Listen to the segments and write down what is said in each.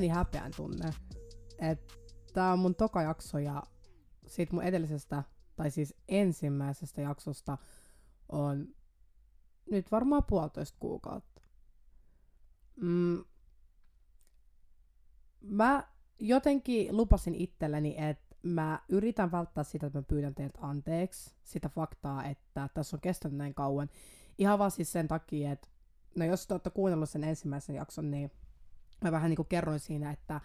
pieni häpeän tunne, että tämä on mun toka jakso ja siitä mun edellisestä, tai siis ensimmäisestä jaksosta on nyt varmaan puolitoista kuukautta. Mm, mä jotenkin lupasin itselleni, että mä yritän välttää sitä, että mä pyydän teiltä anteeksi sitä faktaa, että tässä on kestänyt näin kauan. Ihan vaan siis sen takia, että no jos te olette kuunnellut sen ensimmäisen jakson, niin mä vähän niin kuin kerroin siinä, että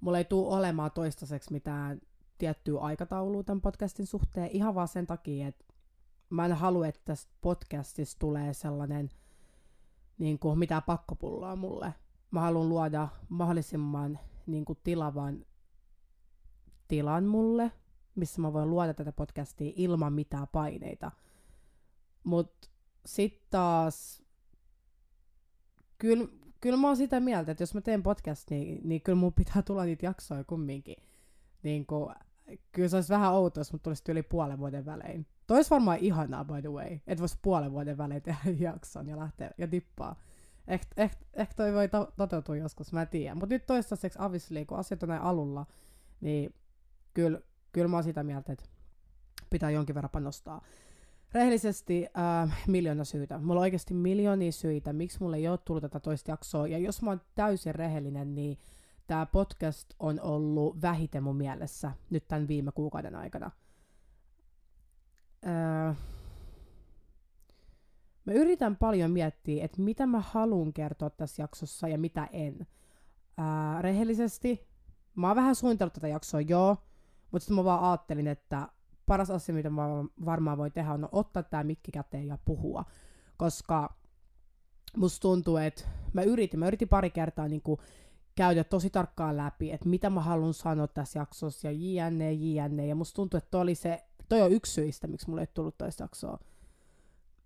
mulla ei tule olemaan toistaiseksi mitään tiettyä aikataulua tämän podcastin suhteen, ihan vaan sen takia, että mä en halua, että tästä podcastista tulee sellainen niin kuin, mitä pakkopullaa mulle. Mä haluan luoda mahdollisimman niin kuin, tilavan tilan mulle, missä mä voin luoda tätä podcastia ilman mitään paineita. Mutta sitten taas, kyllä kyllä mä oon sitä mieltä, että jos mä teen podcast, niin, niin kyllä mun pitää tulla niitä jaksoja kumminkin. Niin kun, kyllä se olisi vähän outoa, jos mut tulisi yli puolen vuoden välein. Toi olisi varmaan ihanaa, by the way, että voisi puolen vuoden välein tehdä jakson ja lähteä ja tippaa. Ehkä eh, eh, toi voi to- toteutua joskus, mä en tiedä. Mutta nyt toistaiseksi obviously, kun asiat on näin alulla, niin kyllä, kyllä mä oon sitä mieltä, että pitää jonkin verran panostaa. Rehellisesti äh, miljoona syytä. Mulla on oikeasti miljoonia syitä, miksi mulle ei ole tullut tätä toista jaksoa. Ja jos mä oon täysin rehellinen, niin tämä podcast on ollut vähiten mun mielessä nyt tämän viime kuukauden aikana. Äh, mä yritän paljon miettiä, että mitä mä haluan kertoa tässä jaksossa ja mitä en. Äh, rehellisesti, mä oon vähän suunnitellut tätä jaksoa, joo, mutta sitten mä vaan ajattelin, että paras asia, mitä varmaan voi tehdä, on ottaa tämä mikki käteen ja puhua. Koska musta tuntuu, että mä yritin, mä yritin pari kertaa niin kuin käydä tosi tarkkaan läpi, että mitä mä haluan sanoa tässä jaksossa ja jne, jne. Ja musta tuntuu, että toi oli se, toi on yksi syistä, miksi mulle ei tullut toista jaksoa.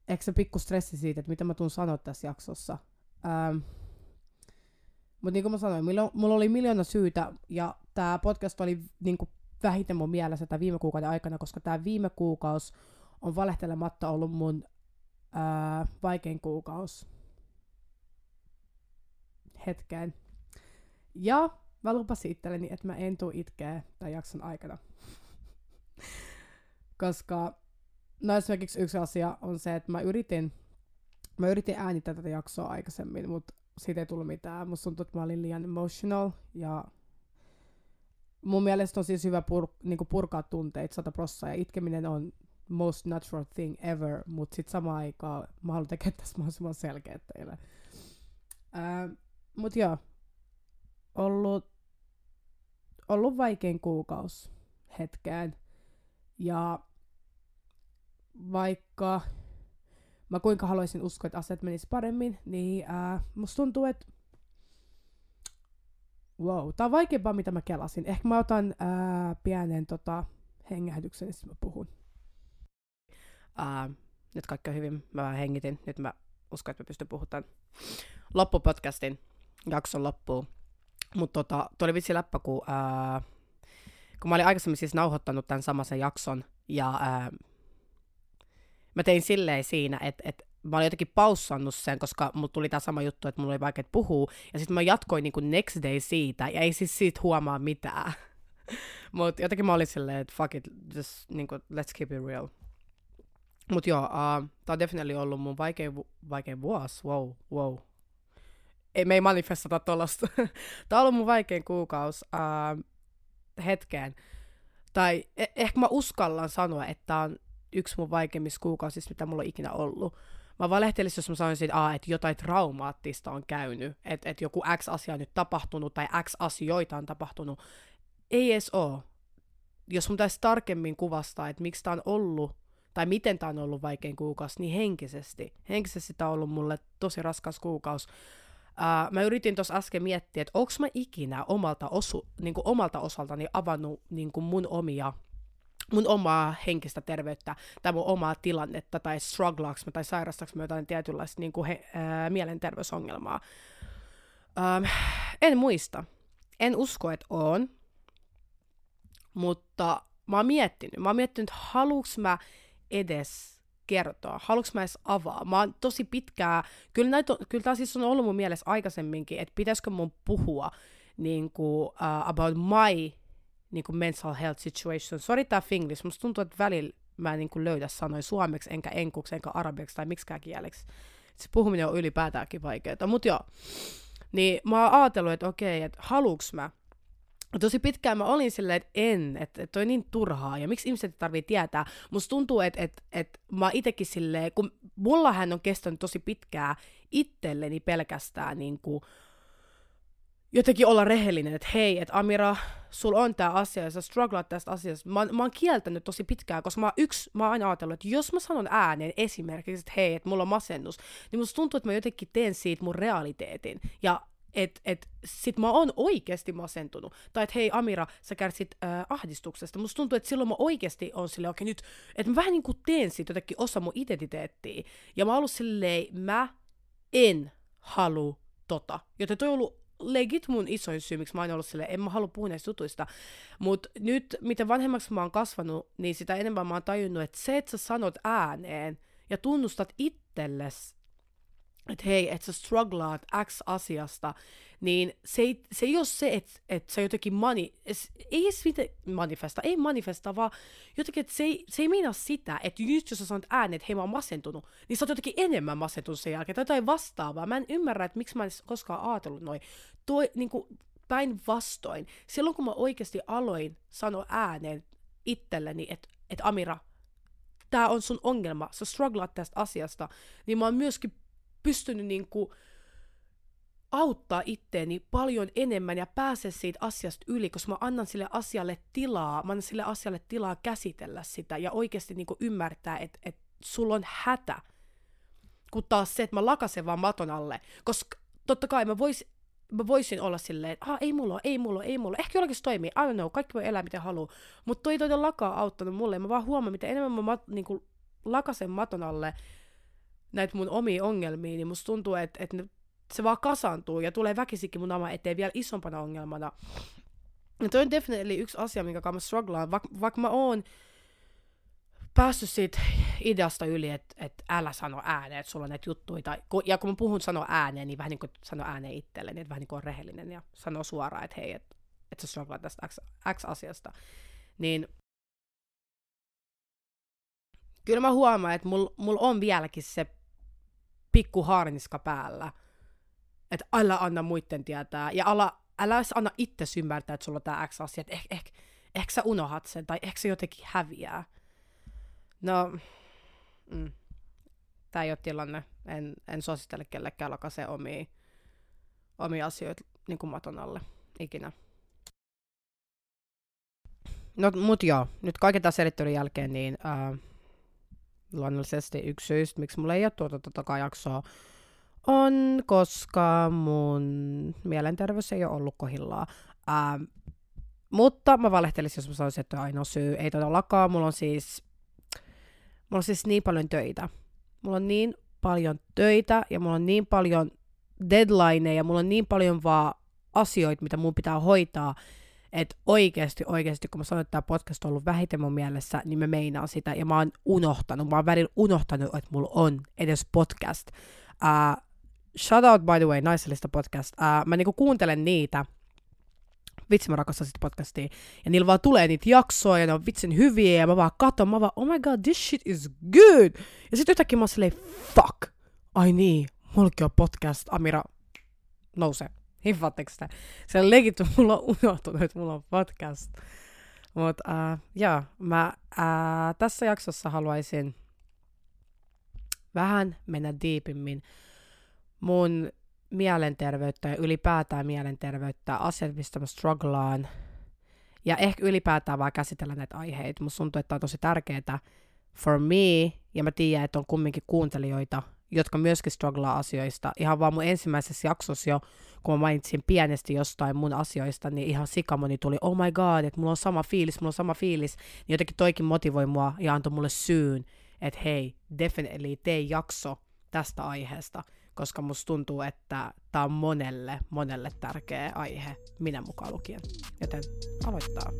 Eikö se pikku stressi siitä, että mitä mä tuun sanoa tässä jaksossa. Ähm, mutta niin kuin mä sanoin, mulla oli miljoona syytä ja tämä podcast oli niin kuin vähiten mun mielessä tämän viime kuukauden aikana, koska tämä viime kuukausi on valehtelematta ollut mun ää, vaikein kuukausi hetkeen. Ja mä lupasin itselleni, että mä en tuu itkeä tämän jakson aikana. koska no esimerkiksi yksi asia on se, että mä yritin, mä yritin äänittää tätä jaksoa aikaisemmin, mutta siitä ei tullut mitään. Musta tuntuu, että mä olin liian emotional ja mun mielestä on siis hyvä pur, niinku purkaa tunteita 100 prossaa, ja itkeminen on most natural thing ever, mutta sitten samaan aikaan mä haluan tekee tässä mahdollisimman selkeä teille. Uh, mutta joo, ollut, ollut vaikein kuukaus hetkeen. Ja vaikka mä kuinka haluaisin uskoa, että asiat menis paremmin, niin uh, musta tuntuu, että Wow, tää on vaikeampaa, mitä mä kelasin. Ehkä mä otan ää, pienen tota, hengähdyksen, jos mä puhun. Uh, nyt kaikki on hyvin. Mä vähän hengitin. Nyt mä uskon, että mä pystyn puhumaan loppupodcastin jakson loppuun. Mutta tota, tuo oli vitsi läppä, kun, ää, kun mä olin aikaisemmin siis nauhoittanut tämän samaisen jakson, ja ää, mä tein silleen siinä, että et mä olin jotenkin paussannut sen, koska mulla tuli tämä sama juttu, että mulla oli vaikea puhua. Ja sitten mä jatkoin niin kuin next day siitä, ja ei siis siitä huomaa mitään. Mutta jotenkin mä olin silleen, että fuck it, just niin kuin, let's keep it real. Mutta joo, uh, tää on definitely ollut mun vaikein, vu- vaikein vuosi, wow, wow. Ei, me ei manifestata tollasta. tää on ollut mun vaikein kuukausi uh, hetkeen. Tai e- ehkä mä uskallan sanoa, että tää on yksi mun vaikeimmista kuukausista, mitä mulla on ikinä ollut mä valehtelisin, jos mä sanoisin, että, jotain traumaattista on käynyt, että, että joku X asia on nyt tapahtunut tai X asioita on tapahtunut. Ei edes oo. Jos mun taisi tarkemmin kuvastaa, että miksi tää on ollut tai miten tämä on ollut vaikein kuukausi, niin henkisesti. Henkisesti tämä on ollut mulle tosi raskas kuukausi. Uh, mä yritin tuossa äsken miettiä, että onko mä ikinä omalta, osu, niin omalta osaltani avannut niin mun omia mun omaa henkistä terveyttä tai mun omaa tilannetta tai strugglaaks tai sairastaks mä jotain tietynlaista niin kuin he, ää, mielenterveysongelmaa. Ähm, en muista. En usko, että on. Mutta mä oon miettinyt. Mä oon miettinyt, haluuks mä edes kertoa? Haluanko mä edes avaa? Mä oon tosi pitkää, kyllä, näitä, kyllä tää siis on ollut mun mielessä aikaisemminkin, että pitäisikö mun puhua niin kuin, uh, about my niin kuin mental health situation. Sori tää Finglish, musta tuntuu, että välillä mä en niin kuin löydä sanoja suomeksi, enkä enkuksi, enkä arabiaksi tai miksikään kieleksi. Se puhuminen on ylipäätäänkin vaikeaa. Mutta joo, niin mä oon ajatellut, että okei, että haluuks mä tosi pitkään mä olin silleen, että en, että, että toi on niin turhaa, ja miksi ihmiset tarvii tietää. Musta tuntuu, että, että, että mä itekin silleen, kun mullahan on kestänyt tosi pitkää itselleni pelkästään niin kuin, jotenkin olla rehellinen, että hei, että Amira, sul on tää asia, ja sä strugglaat tästä asiasta. Mä, mä oon kieltänyt tosi pitkään, koska mä, yksi, mä oon aina ajatellut, että jos mä sanon ääneen esimerkiksi, että hei, että mulla on masennus, niin musta tuntuu, että mä jotenkin teen siitä mun realiteetin. Ja että et, sit mä oon oikeasti masentunut. Tai että hei Amira, sä kärsit äh, ahdistuksesta. Musta tuntuu, että silloin mä oikeasti on silleen, okei okay, nyt, että mä vähän niin kuin teen siitä jotenkin osa mun identiteettiä. Ja mä oon ollut silleen, mä en halu tota. Joten toi on ollut legit mun isoin syy, miksi mä oon ollut silleen, en mä halua puhua näistä jutuista. Mutta nyt, mitä vanhemmaksi mä oon kasvanut, niin sitä enemmän mä oon tajunnut, että se, että sä sanot ääneen ja tunnustat itsellesi että hei, että sä strugglaat X asiasta, niin se ei, se ei ole se, että, että sä jotenkin mani, ei edes manifesta, ei manifesta, vaan jotenkin, että se ei, se ei meinaa sitä, että just jos sä sanot ääneen, että hei mä oon masentunut, niin sä oot jotenkin enemmän masentunut sen jälkeen, tai jotain vastaavaa. Mä en ymmärrä, että miksi mä en koskaan ajatellut noin. Toi, niin kuin, päinvastoin. Silloin kun mä oikeasti aloin sanoa ääneen itselleni, että, että Amira, tämä on sun ongelma, sä strugglaat tästä asiasta, niin mä oon myöskin pystynyt niin kuin auttaa itteeni paljon enemmän ja pääse siitä asiasta yli, koska mä annan sille asialle tilaa, mä annan sille asialle tilaa käsitellä sitä ja oikeasti niin kuin ymmärtää, että, että sulla on hätä, kun taas se, että mä lakasen vaan maton alle, koska totta kai mä, vois, mä voisin olla silleen, että ah, ei mulla ei mulla ei mulla, ehkä jollakin se toimii, I don't know, kaikki voi elää miten haluaa, mutta toi todellakaan auttanut mulle, mä vaan huomaan, mitä enemmän mä mat, niin kuin lakasen maton alle, näitä mun omia ongelmia, niin musta tuntuu, että, että se vaan kasaantuu ja tulee väkisikin mun oma eteen vielä isompana ongelmana. Ja toi on definitely yksi asia, minkä kanssa mä strugglaan, vaikka vaik mä oon päässyt siitä ideasta yli, että, että älä sano ääneen, että sulla on näitä juttuja. Tai, ja kun mä puhun sano ääneen, niin vähän niin kuin sano ääneen itselleni, että vähän niin kuin on rehellinen ja sano suoraan, että hei, että, että sä strugglaat tästä X, X-asiasta. Niin kyllä mä huomaan, että mulla mul on vieläkin se pikku harniska päällä. Että älä anna muiden tietää. Ja ala, älä edes anna itse ymmärtää, että sulla on tää X asia. Että ehkä, ehkä, ehkä sä unohat sen, tai ehkä se jotenkin häviää. No, mm. tämä ei ole tilanne. En, en suosittele kellekään lakasee omia, omia asioita niin kuin maton alle. Ikinä. No, mut joo, nyt kaiken tämän selittelyn jälkeen, niin uh, luonnollisesti yksi syistä, miksi mulla ei ole tuota tota jaksoa, on, koska mun mielenterveys ei ole ollut kohillaan. Ähm, mutta mä valehtelisin, jos mä sanoisin, että ainoa syy ei todellakaan. Mulla on siis, mulla on siis niin paljon töitä. Mulla on niin paljon töitä ja mulla on niin paljon deadlineja, mulla on niin paljon vaan asioita, mitä mun pitää hoitaa, että oikeasti, oikeasti, kun mä sanoin, että tämä podcast on ollut vähiten mun mielessä, niin mä meinaan sitä, ja mä oon unohtanut, mä oon välillä unohtanut, että mulla on edes podcast. Uh, shout out, by the way, naisellista podcast. Uh, mä niinku kuuntelen niitä, vitsi mä rakastan sitä podcastia, ja niillä vaan tulee niitä jaksoja, ja ne on vitsin hyviä, ja mä vaan katon, mä vaan, oh my god, this shit is good! Ja sitten yhtäkkiä mä oon silleen, fuck, ai niin, mullakin on podcast, Amira, nouse. Hiffaatteko sitä? Se on legit, mulla on unohtunut, että mulla on podcast. Mutta uh, joo, mä uh, tässä jaksossa haluaisin vähän mennä diipimmin mun mielenterveyttä ja ylipäätään mielenterveyttä, asiat, mistä mä strugglaan, ja ehkä ylipäätään vaan käsitellä näitä aiheita. Musta tuntuu, että on tosi tärkeää for me, ja mä tiedän, että on kumminkin kuuntelijoita, jotka myöskin strugglaa asioista. Ihan vaan mun ensimmäisessä jaksossa jo, kun mä mainitsin pienesti jostain mun asioista, niin ihan sikamoni tuli, oh my god, että mulla on sama fiilis, mulla on sama fiilis. Niin jotenkin toikin motivoi mua ja antoi mulle syyn, että hei, definitely tee jakso tästä aiheesta, koska musta tuntuu, että tämä on monelle, monelle tärkeä aihe, minä mukaan lukien. Joten aloittaa.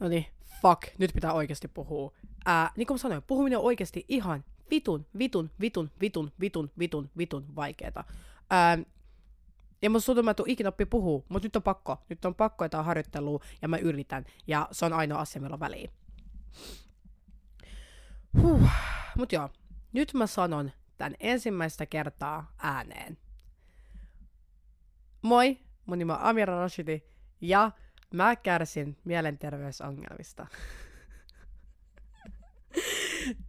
No niin, fuck, nyt pitää oikeasti puhua. Ää, niin kuin sanoin, puhuminen on oikeasti ihan vitun, vitun, vitun, vitun, vitun, vitun, vitun vaikeeta. Ää, ja musta tuntuu, mä ikinä oppi puhua, mutta nyt on pakko. Nyt on pakko, että on harjoittelua, ja mä yritän. Ja se on ainoa asia, millä on väliä. Huh. Mut joo, nyt mä sanon tämän ensimmäistä kertaa ääneen. Moi, mun nimi on Amira Rashidi, ja mä kärsin mielenterveysongelmista.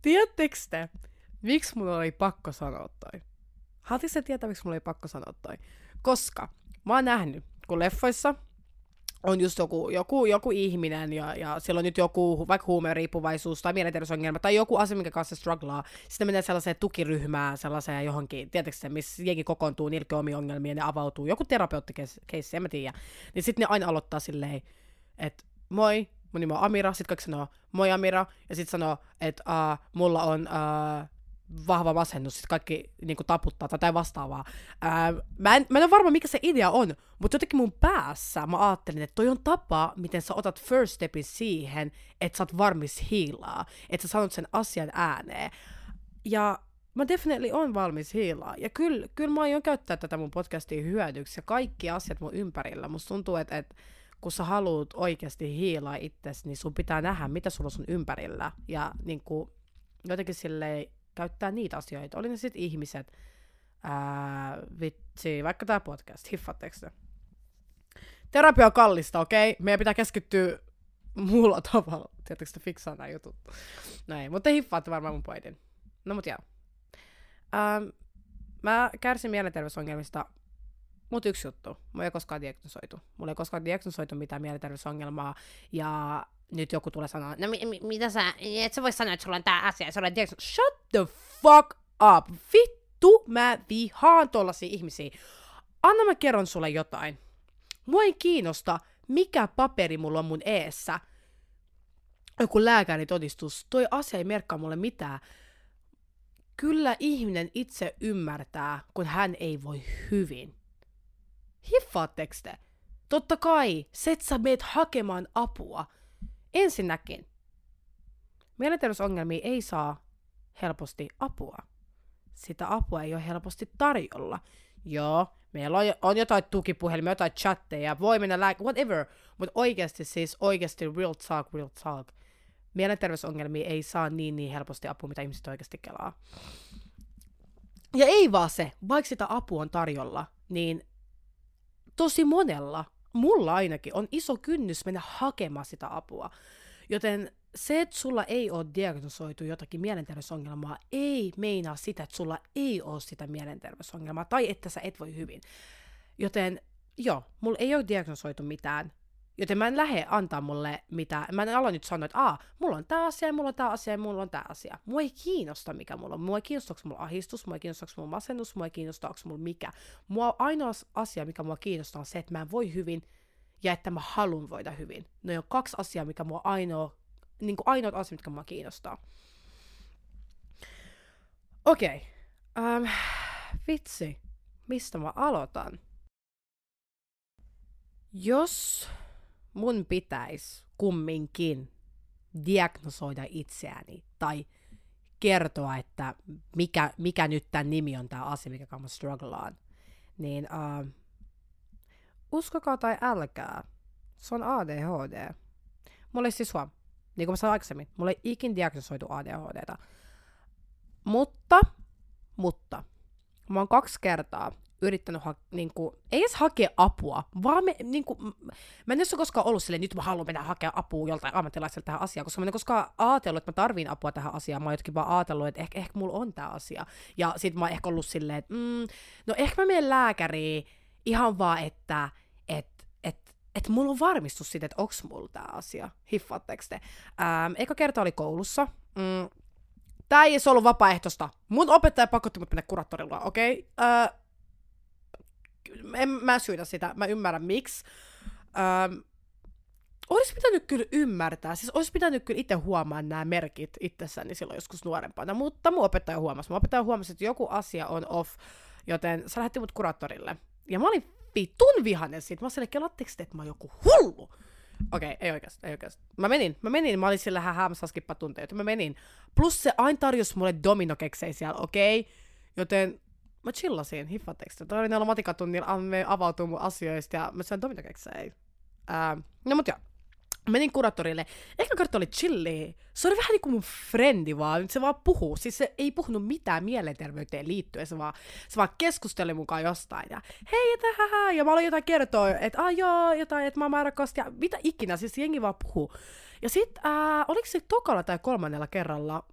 Tiedättekö te, miksi mulla oli pakko sanoa toi? Haluatteko tietää, miksi mulla oli pakko sanoa toi? Koska mä oon nähnyt, kun leffoissa on just joku, joku, joku ihminen ja, ja siellä on nyt joku vaikka huumeriippuvaisuus tai mielenterveysongelma tai joku asia, minkä kanssa strugglaa. Sitten menee sellaiseen tukiryhmään, sellaiseen johonkin, tietysti se, missä jengi kokoontuu, niilläkin omia ongelmia ja ne avautuu. Joku terapeuttikeissä, en mä tiedä. Niin sitten ne aina aloittaa silleen, että moi, mun nimi on Amira, sitten kaikki sanoo moi Amira, ja sitten sanoo, että uh, mulla on uh, vahva masennus, sitten kaikki niin kuin, taputtaa tai jotain vastaavaa. Ää, mä, en, mä en ole varma, mikä se idea on, mutta jotenkin mun päässä mä ajattelin, että toi on tapa, miten sä otat first stepin siihen, että sä oot varmis hiilaa, että sä sanot sen asian ääneen. Ja mä definitely on valmis hiilaa. Ja kyllä, kyllä mä aion käyttää tätä mun podcastia hyödyksi ja kaikki asiat mun ympärillä. Musta tuntuu, että, että kun sä haluat oikeasti hiilaa itsesi, niin sun pitää nähdä, mitä sulla on sun ympärillä. Ja niin kuin, jotenkin silleen käyttää niitä asioita. Oli ne sitten ihmiset, ää, vitsi, vaikka tämä podcast, hiffatteko te? Terapia on kallista, okei? Okay? Meidän pitää keskittyä muulla tavalla. Tiedättekö te fiksaa nämä jutut? Näin, mutta te hiffaatte varmaan mun pointin. No mut joo. Ähm, mä kärsin mielenterveysongelmista, mutta yksi juttu. Mulla ei koskaan diagnosoitu. Mulla ei koskaan diagnosoitu mitään mielenterveysongelmaa. Ja nyt joku tulee sanoa, no mi- mi- mitä sä, et sä voi sanoa, että sulla on tää asia, sulla on. Shut the fuck up! Vittu, mä vihaan tollasia ihmisiä. Anna mä kerron sulle jotain. Mua ei kiinnosta, mikä paperi mulla on mun eessä. Joku lääkäritodistus. Toi asia ei merkkaa mulle mitään. Kyllä ihminen itse ymmärtää, kun hän ei voi hyvin. Hiffaatteko te? Totta kai, set sä meet hakemaan apua. Ensinnäkin, mielenterveysongelmiin ei saa helposti apua. Sitä apua ei ole helposti tarjolla. Joo, meillä on, on jotain tukipuhelimia, jotain chatteja, voi mennä lääkä, whatever. Mutta oikeasti siis, oikeasti real talk, real talk. Mielenterveysongelmia ei saa niin niin helposti apua, mitä ihmiset oikeasti kelaa. Ja ei vaan se, vaikka sitä apua on tarjolla, niin tosi monella, mulla ainakin, on iso kynnys mennä hakemaan sitä apua. Joten se, että sulla ei ole diagnosoitu jotakin mielenterveysongelmaa, ei meinaa sitä, että sulla ei ole sitä mielenterveysongelmaa, tai että sä et voi hyvin. Joten joo, mulla ei ole diagnosoitu mitään, Joten mä en lähde antaa mulle mitään. Mä en ala nyt sanoa, että Aa, mulla on tää asia, mulla on tää asia, mulla on tää asia. Mua ei kiinnosta, mikä mulla on. Mua ei kiinnosta, onko mulla ahistus, mua ei kiinnosta, onko mulla masennus, mua ei kiinnosta, onko mulla mikä. Mua ainoa asia, mikä mua kiinnostaa, on se, että mä en voi hyvin ja että mä haluan voida hyvin. Ne on kaksi asiaa, mikä mua ainoa, niin kuin ainoat asiat, mitkä mua kiinnostaa. Okei. Okay. Um, vitsi. Mistä mä aloitan? Jos mun pitäisi kumminkin diagnosoida itseäni tai kertoa, että mikä, mikä nyt tämän nimi on tämä asia, mikä mä strugglaan, niin uh, uskokaa tai älkää, se on ADHD. Mulla ei siis huom, niin kuin mä sanoin aikaisemmin, mulla ei ikin diagnosoitu ADHDta. Mutta, mutta, mä oon kaksi kertaa yrittänyt, ha- niinku, ei edes hakea apua, vaan me, niinku, mä en ole koskaan ollut silleen, nyt mä haluan mennä hakea apua joltain ammattilaiselta tähän asiaan, koska mä en koskaan ajatellut, että mä tarviin apua tähän asiaan, mä oon jotenkin vaan ajatellut, että ehkä, ehkä mulla on tämä asia. Ja sit mä oon ehkä ollut silleen, että mm, no ehkä mä menen lääkäriin ihan vaan, että et, et, et mulla on varmistus siitä, että onks mulla tämä asia. Hiffaatteko te? Ähm, eka kerta oli koulussa. Mm, Tämä ei edes ollut vapaaehtoista. Mun opettaja pakotti mut mennä kuraattorilla, okei? Okay? Äh, en mä syytä sitä, mä ymmärrän miksi. Ähm, olisi pitänyt kyllä ymmärtää, siis olisi pitänyt kyllä itse huomaa nämä merkit itsessäni silloin joskus nuorempana, mutta mun opettaja huomasi. Mun opettaja huomasi, että joku asia on off, joten se lähetti mut kuraattorille. Ja mä olin vitun vihanen siitä. Mä olin kelatteko että mä oon joku hullu? Okei, okay, ei oikeasti, ei oikeasti. Mä menin, mä menin, mä olin sillä vähän häämässä skippa tunteja, mä menin. Plus se aina tarjosi mulle dominokeksejä siellä, okei? Okay? Joten mä chillasin, hiffatteko Toi oli näillä matikatunnilla, me avautuu mun asioista ja mä sain dominokeksejä. Ää, no mut joo menin kuraattorille. Ehkä kartta oli chilli. Se oli vähän niin kuin mun frendi vaan. Se vaan puhuu. Siis se ei puhunut mitään mielenterveyteen liittyen. Se vaan, se vaan keskusteli mukaan jostain. Ja hei, että hähä. Ja mä olin jotain kertoa, että ah joo, jotain, että mä oon Ja mitä ikinä. Siis jengi vaan puhuu. Ja sit, äh, oliko se tokalla tai kolmannella kerralla,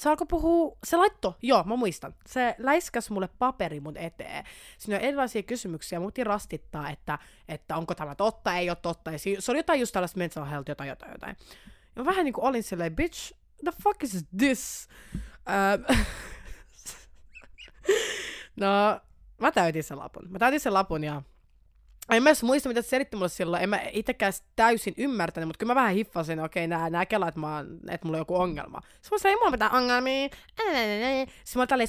se alkoi puhua, se laitto, joo, mä muistan. Se läiskäs mulle paperi mun eteen. Siinä on erilaisia kysymyksiä, muti rastittaa, että, että onko tämä totta, ei ole totta. Ja se oli jotain just tällaista mental health, jotain, jotain, jotain. Ja vähän niin kuin olin silleen, bitch, the fuck is this? Um, no, mä täytin sen lapun. Mä täytin sen lapun ja en mä edes muista, mitä se selitti mulle silloin. En mä itsekään täysin ymmärtänyt, mutta kyllä mä vähän hiffasin, okei, okay, nää, nää kela, että, että mulla on joku ongelma. Sitten mä ei mulla mitään ongelmia. Sitten mä olin tälleen,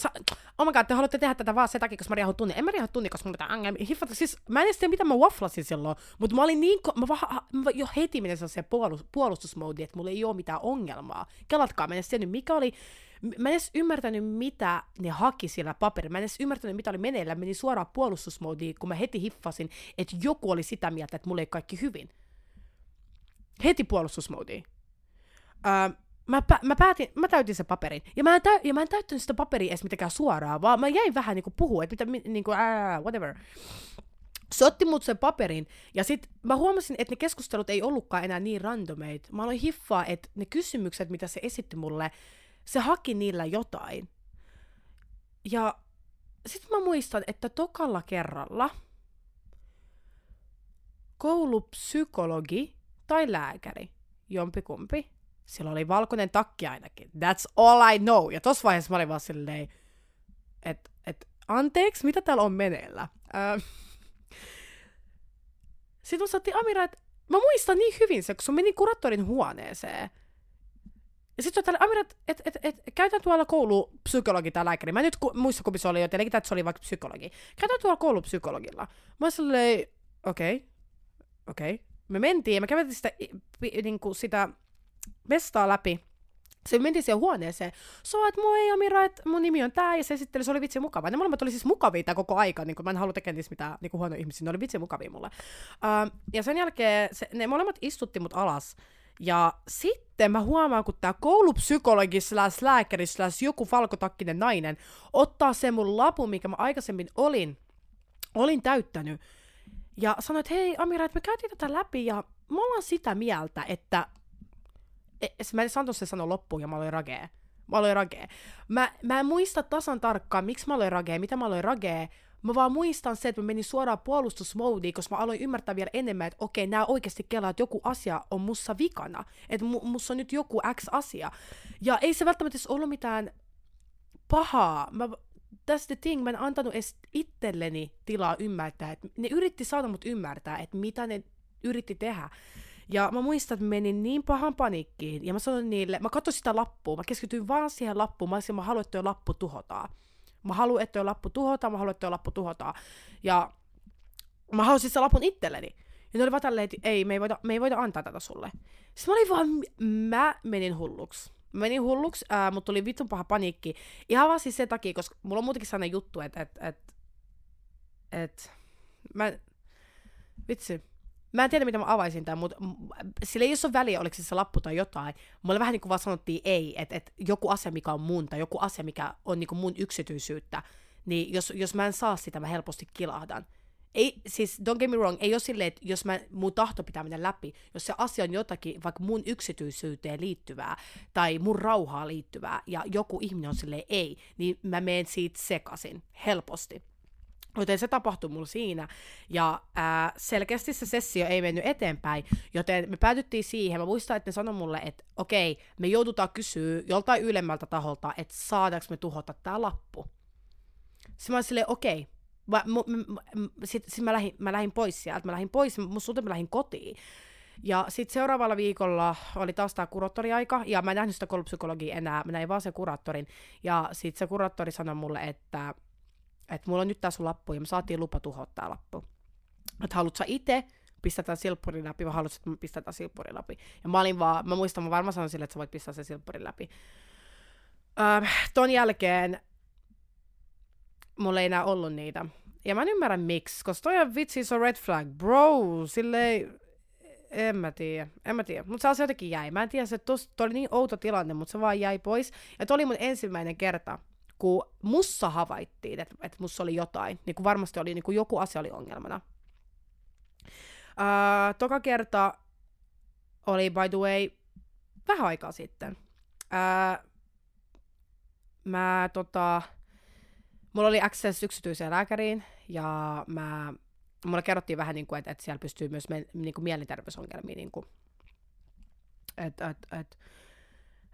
oh my god, te haluatte tehdä tätä vaan se takia, koska mä riahun tunnin. En mä riahu tunnin, koska mulla on mitään ongelmia. Hiffata, siis mä en edes tiedä, mitä mä wafflasin silloin, mutta mä olin niin, mä, vaan, mä jo heti menin se puolustusmoodi, että mulla ei ole mitään ongelmaa. Kelatkaa, mä en edes tiennyt, mikä oli Mä en edes ymmärtänyt, mitä ne haki siellä paperilla. Mä en edes ymmärtänyt, mitä oli meneillä. Menin suoraan puolustusmoodiin, kun mä heti hiffasin, että joku oli sitä mieltä, että mulla ei kaikki hyvin. Heti puolustusmoodiin. Öö, mä, mä, päätin, mä täytin sen paperin. Ja mä en, täy, ja mä en täyttänyt sitä paperia edes mitenkään suoraan, vaan mä jäin vähän niinku puhua, että mitä, niinku, ää, whatever. Se otti mut sen paperin, ja sit mä huomasin, että ne keskustelut ei ollutkaan enää niin randomeit. Mä aloin hiffaa, että ne kysymykset, mitä se esitti mulle, se haki niillä jotain. Ja sitten mä muistan, että tokalla kerralla koulupsykologi tai lääkäri, jompikumpi, sillä oli valkoinen takki ainakin. That's all I know. Ja tossa vaiheessa mä olin vaan silleen, että et, anteeksi, mitä täällä on meneillä? Äh. Sitten mä sanottiin Amira, että mä muistan niin hyvin se, kun se meni kuraattorin huoneeseen. Ja sitten tälle Amira, että et, et, et, käytän tuolla koulupsykologi tai lääkäri. Mä en nyt ku, muista, kumpi se oli, joten että se oli vaikka psykologi. Käytän tuolla koulupsykologilla. Mä olin silleen, okei, okay, okei. Okay. Me mentiin ja me käveltiin sitä, niin kuin sitä vestaa läpi. Se mentiin siihen huoneeseen. So, että moi Amira, että mun nimi on tää, ja se sitten se oli vitsi mukava. Ne molemmat oli siis mukavia tää koko aika, niin mä en halua tekemään niistä mitään niin huonoja ihmisiä, ne oli vitsi mukavia mulle. Uh, ja sen jälkeen se, ne molemmat istutti mut alas, ja sitten mä huomaan, kun tää koulupsykologi slash lääkäri slash joku valkotakkinen nainen ottaa sen mun lapun, mikä mä aikaisemmin olin, olin täyttänyt. Ja sanoi, että hei Amira, että me käytiin tätä läpi ja mä ollaan sitä mieltä, että... E, mä en sanonut se sano loppuun ja mä olin ragee. Mä olin ragee. Mä, mä en muista tasan tarkkaan, miksi mä olin ragee, mitä mä olin ragee, Mä vaan muistan se, että mä menin suoraan puolustusmoodiin, koska mä aloin ymmärtää vielä enemmän, että okei, nämä oikeasti kelaa, että joku asia on mussa vikana. Että mu- mussa on nyt joku X-asia. Ja ei se välttämättä ollut mitään pahaa. Mä, that's the thing, mä en antanut edes itselleni tilaa ymmärtää. Että ne yritti saada mut ymmärtää, että mitä ne yritti tehdä. Ja mä muistan, että menin niin pahan panikkiin. Ja mä sanoin niille, mä katsoin sitä lappua, mä keskityin vaan siihen lappuun. Mä olisin, mä haluan, että lappu tuhotaan. Mä haluan, että tuo lappu tuhotaan, mä haluan, että tuo lappu tuhotaan. Ja mä halusin sen lapun itselleni. Ja ne oli vaan tälleen, että ei, me ei, voida, me ei voida antaa tätä sulle. Sitten mä olin vaan, mä menin hulluksi. Mä menin hulluksi, ää, mutta tuli vitun paha paniikki. Ihan vaan siis sen takia, koska mulla on muutenkin sellainen juttu, että, että, että, että mä, vitsi, Mä en tiedä, mitä mä avaisin tämän, mutta sillä ei ole väliä, oliko se lappu tai jotain. Mulle vähän niin kuin vaan sanottiin ei, että, että joku asia, mikä on mun, tai joku asia, mikä on niin kuin mun yksityisyyttä, niin jos, jos mä en saa sitä, mä helposti kilahdan. Ei, siis don't get me wrong, ei ole silleen, että jos mä, mun tahto pitää mennä läpi, jos se asia on jotakin vaikka mun yksityisyyteen liittyvää tai mun rauhaa liittyvää ja joku ihminen on silleen ei, niin mä menen siitä sekasin helposti. Joten se tapahtui mulla siinä, ja ää, selkeästi se sessio ei mennyt eteenpäin, joten me päädyttiin siihen, mä muistan, että ne sanoi mulle, että okei, me joudutaan kysyä joltain ylemmältä taholta, että saadaanko me tuhota tää lappu. Sitten mä olin silleen, okei, sitten sit mä, lähdin, mä lähdin pois sieltä, mä lähdin pois, suhteen mä lähdin kotiin. Ja sitten seuraavalla viikolla oli taas tämä kuraattoriaika, ja mä en nähnyt sitä koulupsykologia enää, mä näin vaan sen kuraattorin. Ja sitten se kuraattori sanoi mulle, että että mulla on nyt tää sun lappu ja me saatiin lupa tuhottaa lappu. Että haluat sä itse pistetään silppuri läpi, vai haluaisit, että me pistetään silppuri läpi. Ja mä olin vaan, mä muistan, mä varmaan sanoin sille, että sä voit pistää sen silppuri läpi. Öö, ton jälkeen mulla ei enää ollut niitä. Ja mä en ymmärrä miksi, koska toi on vitsi se red flag. Bro, silleen, en mä tiedä, en mä tiedä. Mutta se jotenkin jäi. Mä en tiedä, se tos, toi oli niin outo tilanne, mutta se vaan jäi pois. Ja toi oli mun ensimmäinen kerta, kun mussa havaittiin, että, että mussa oli jotain. Niin kuin varmasti oli, niin kuin joku asia oli ongelmana. Uh, toka kerta oli, by the way, vähän aikaa sitten. Uh, mä tota, mulla oli access yksityiseen lääkäriin, ja mä, mulle kerrottiin vähän, niin kuin, että, että siellä pystyy myös me, niin kuin mielenterveysongelmia, niin kuin, että, että, että,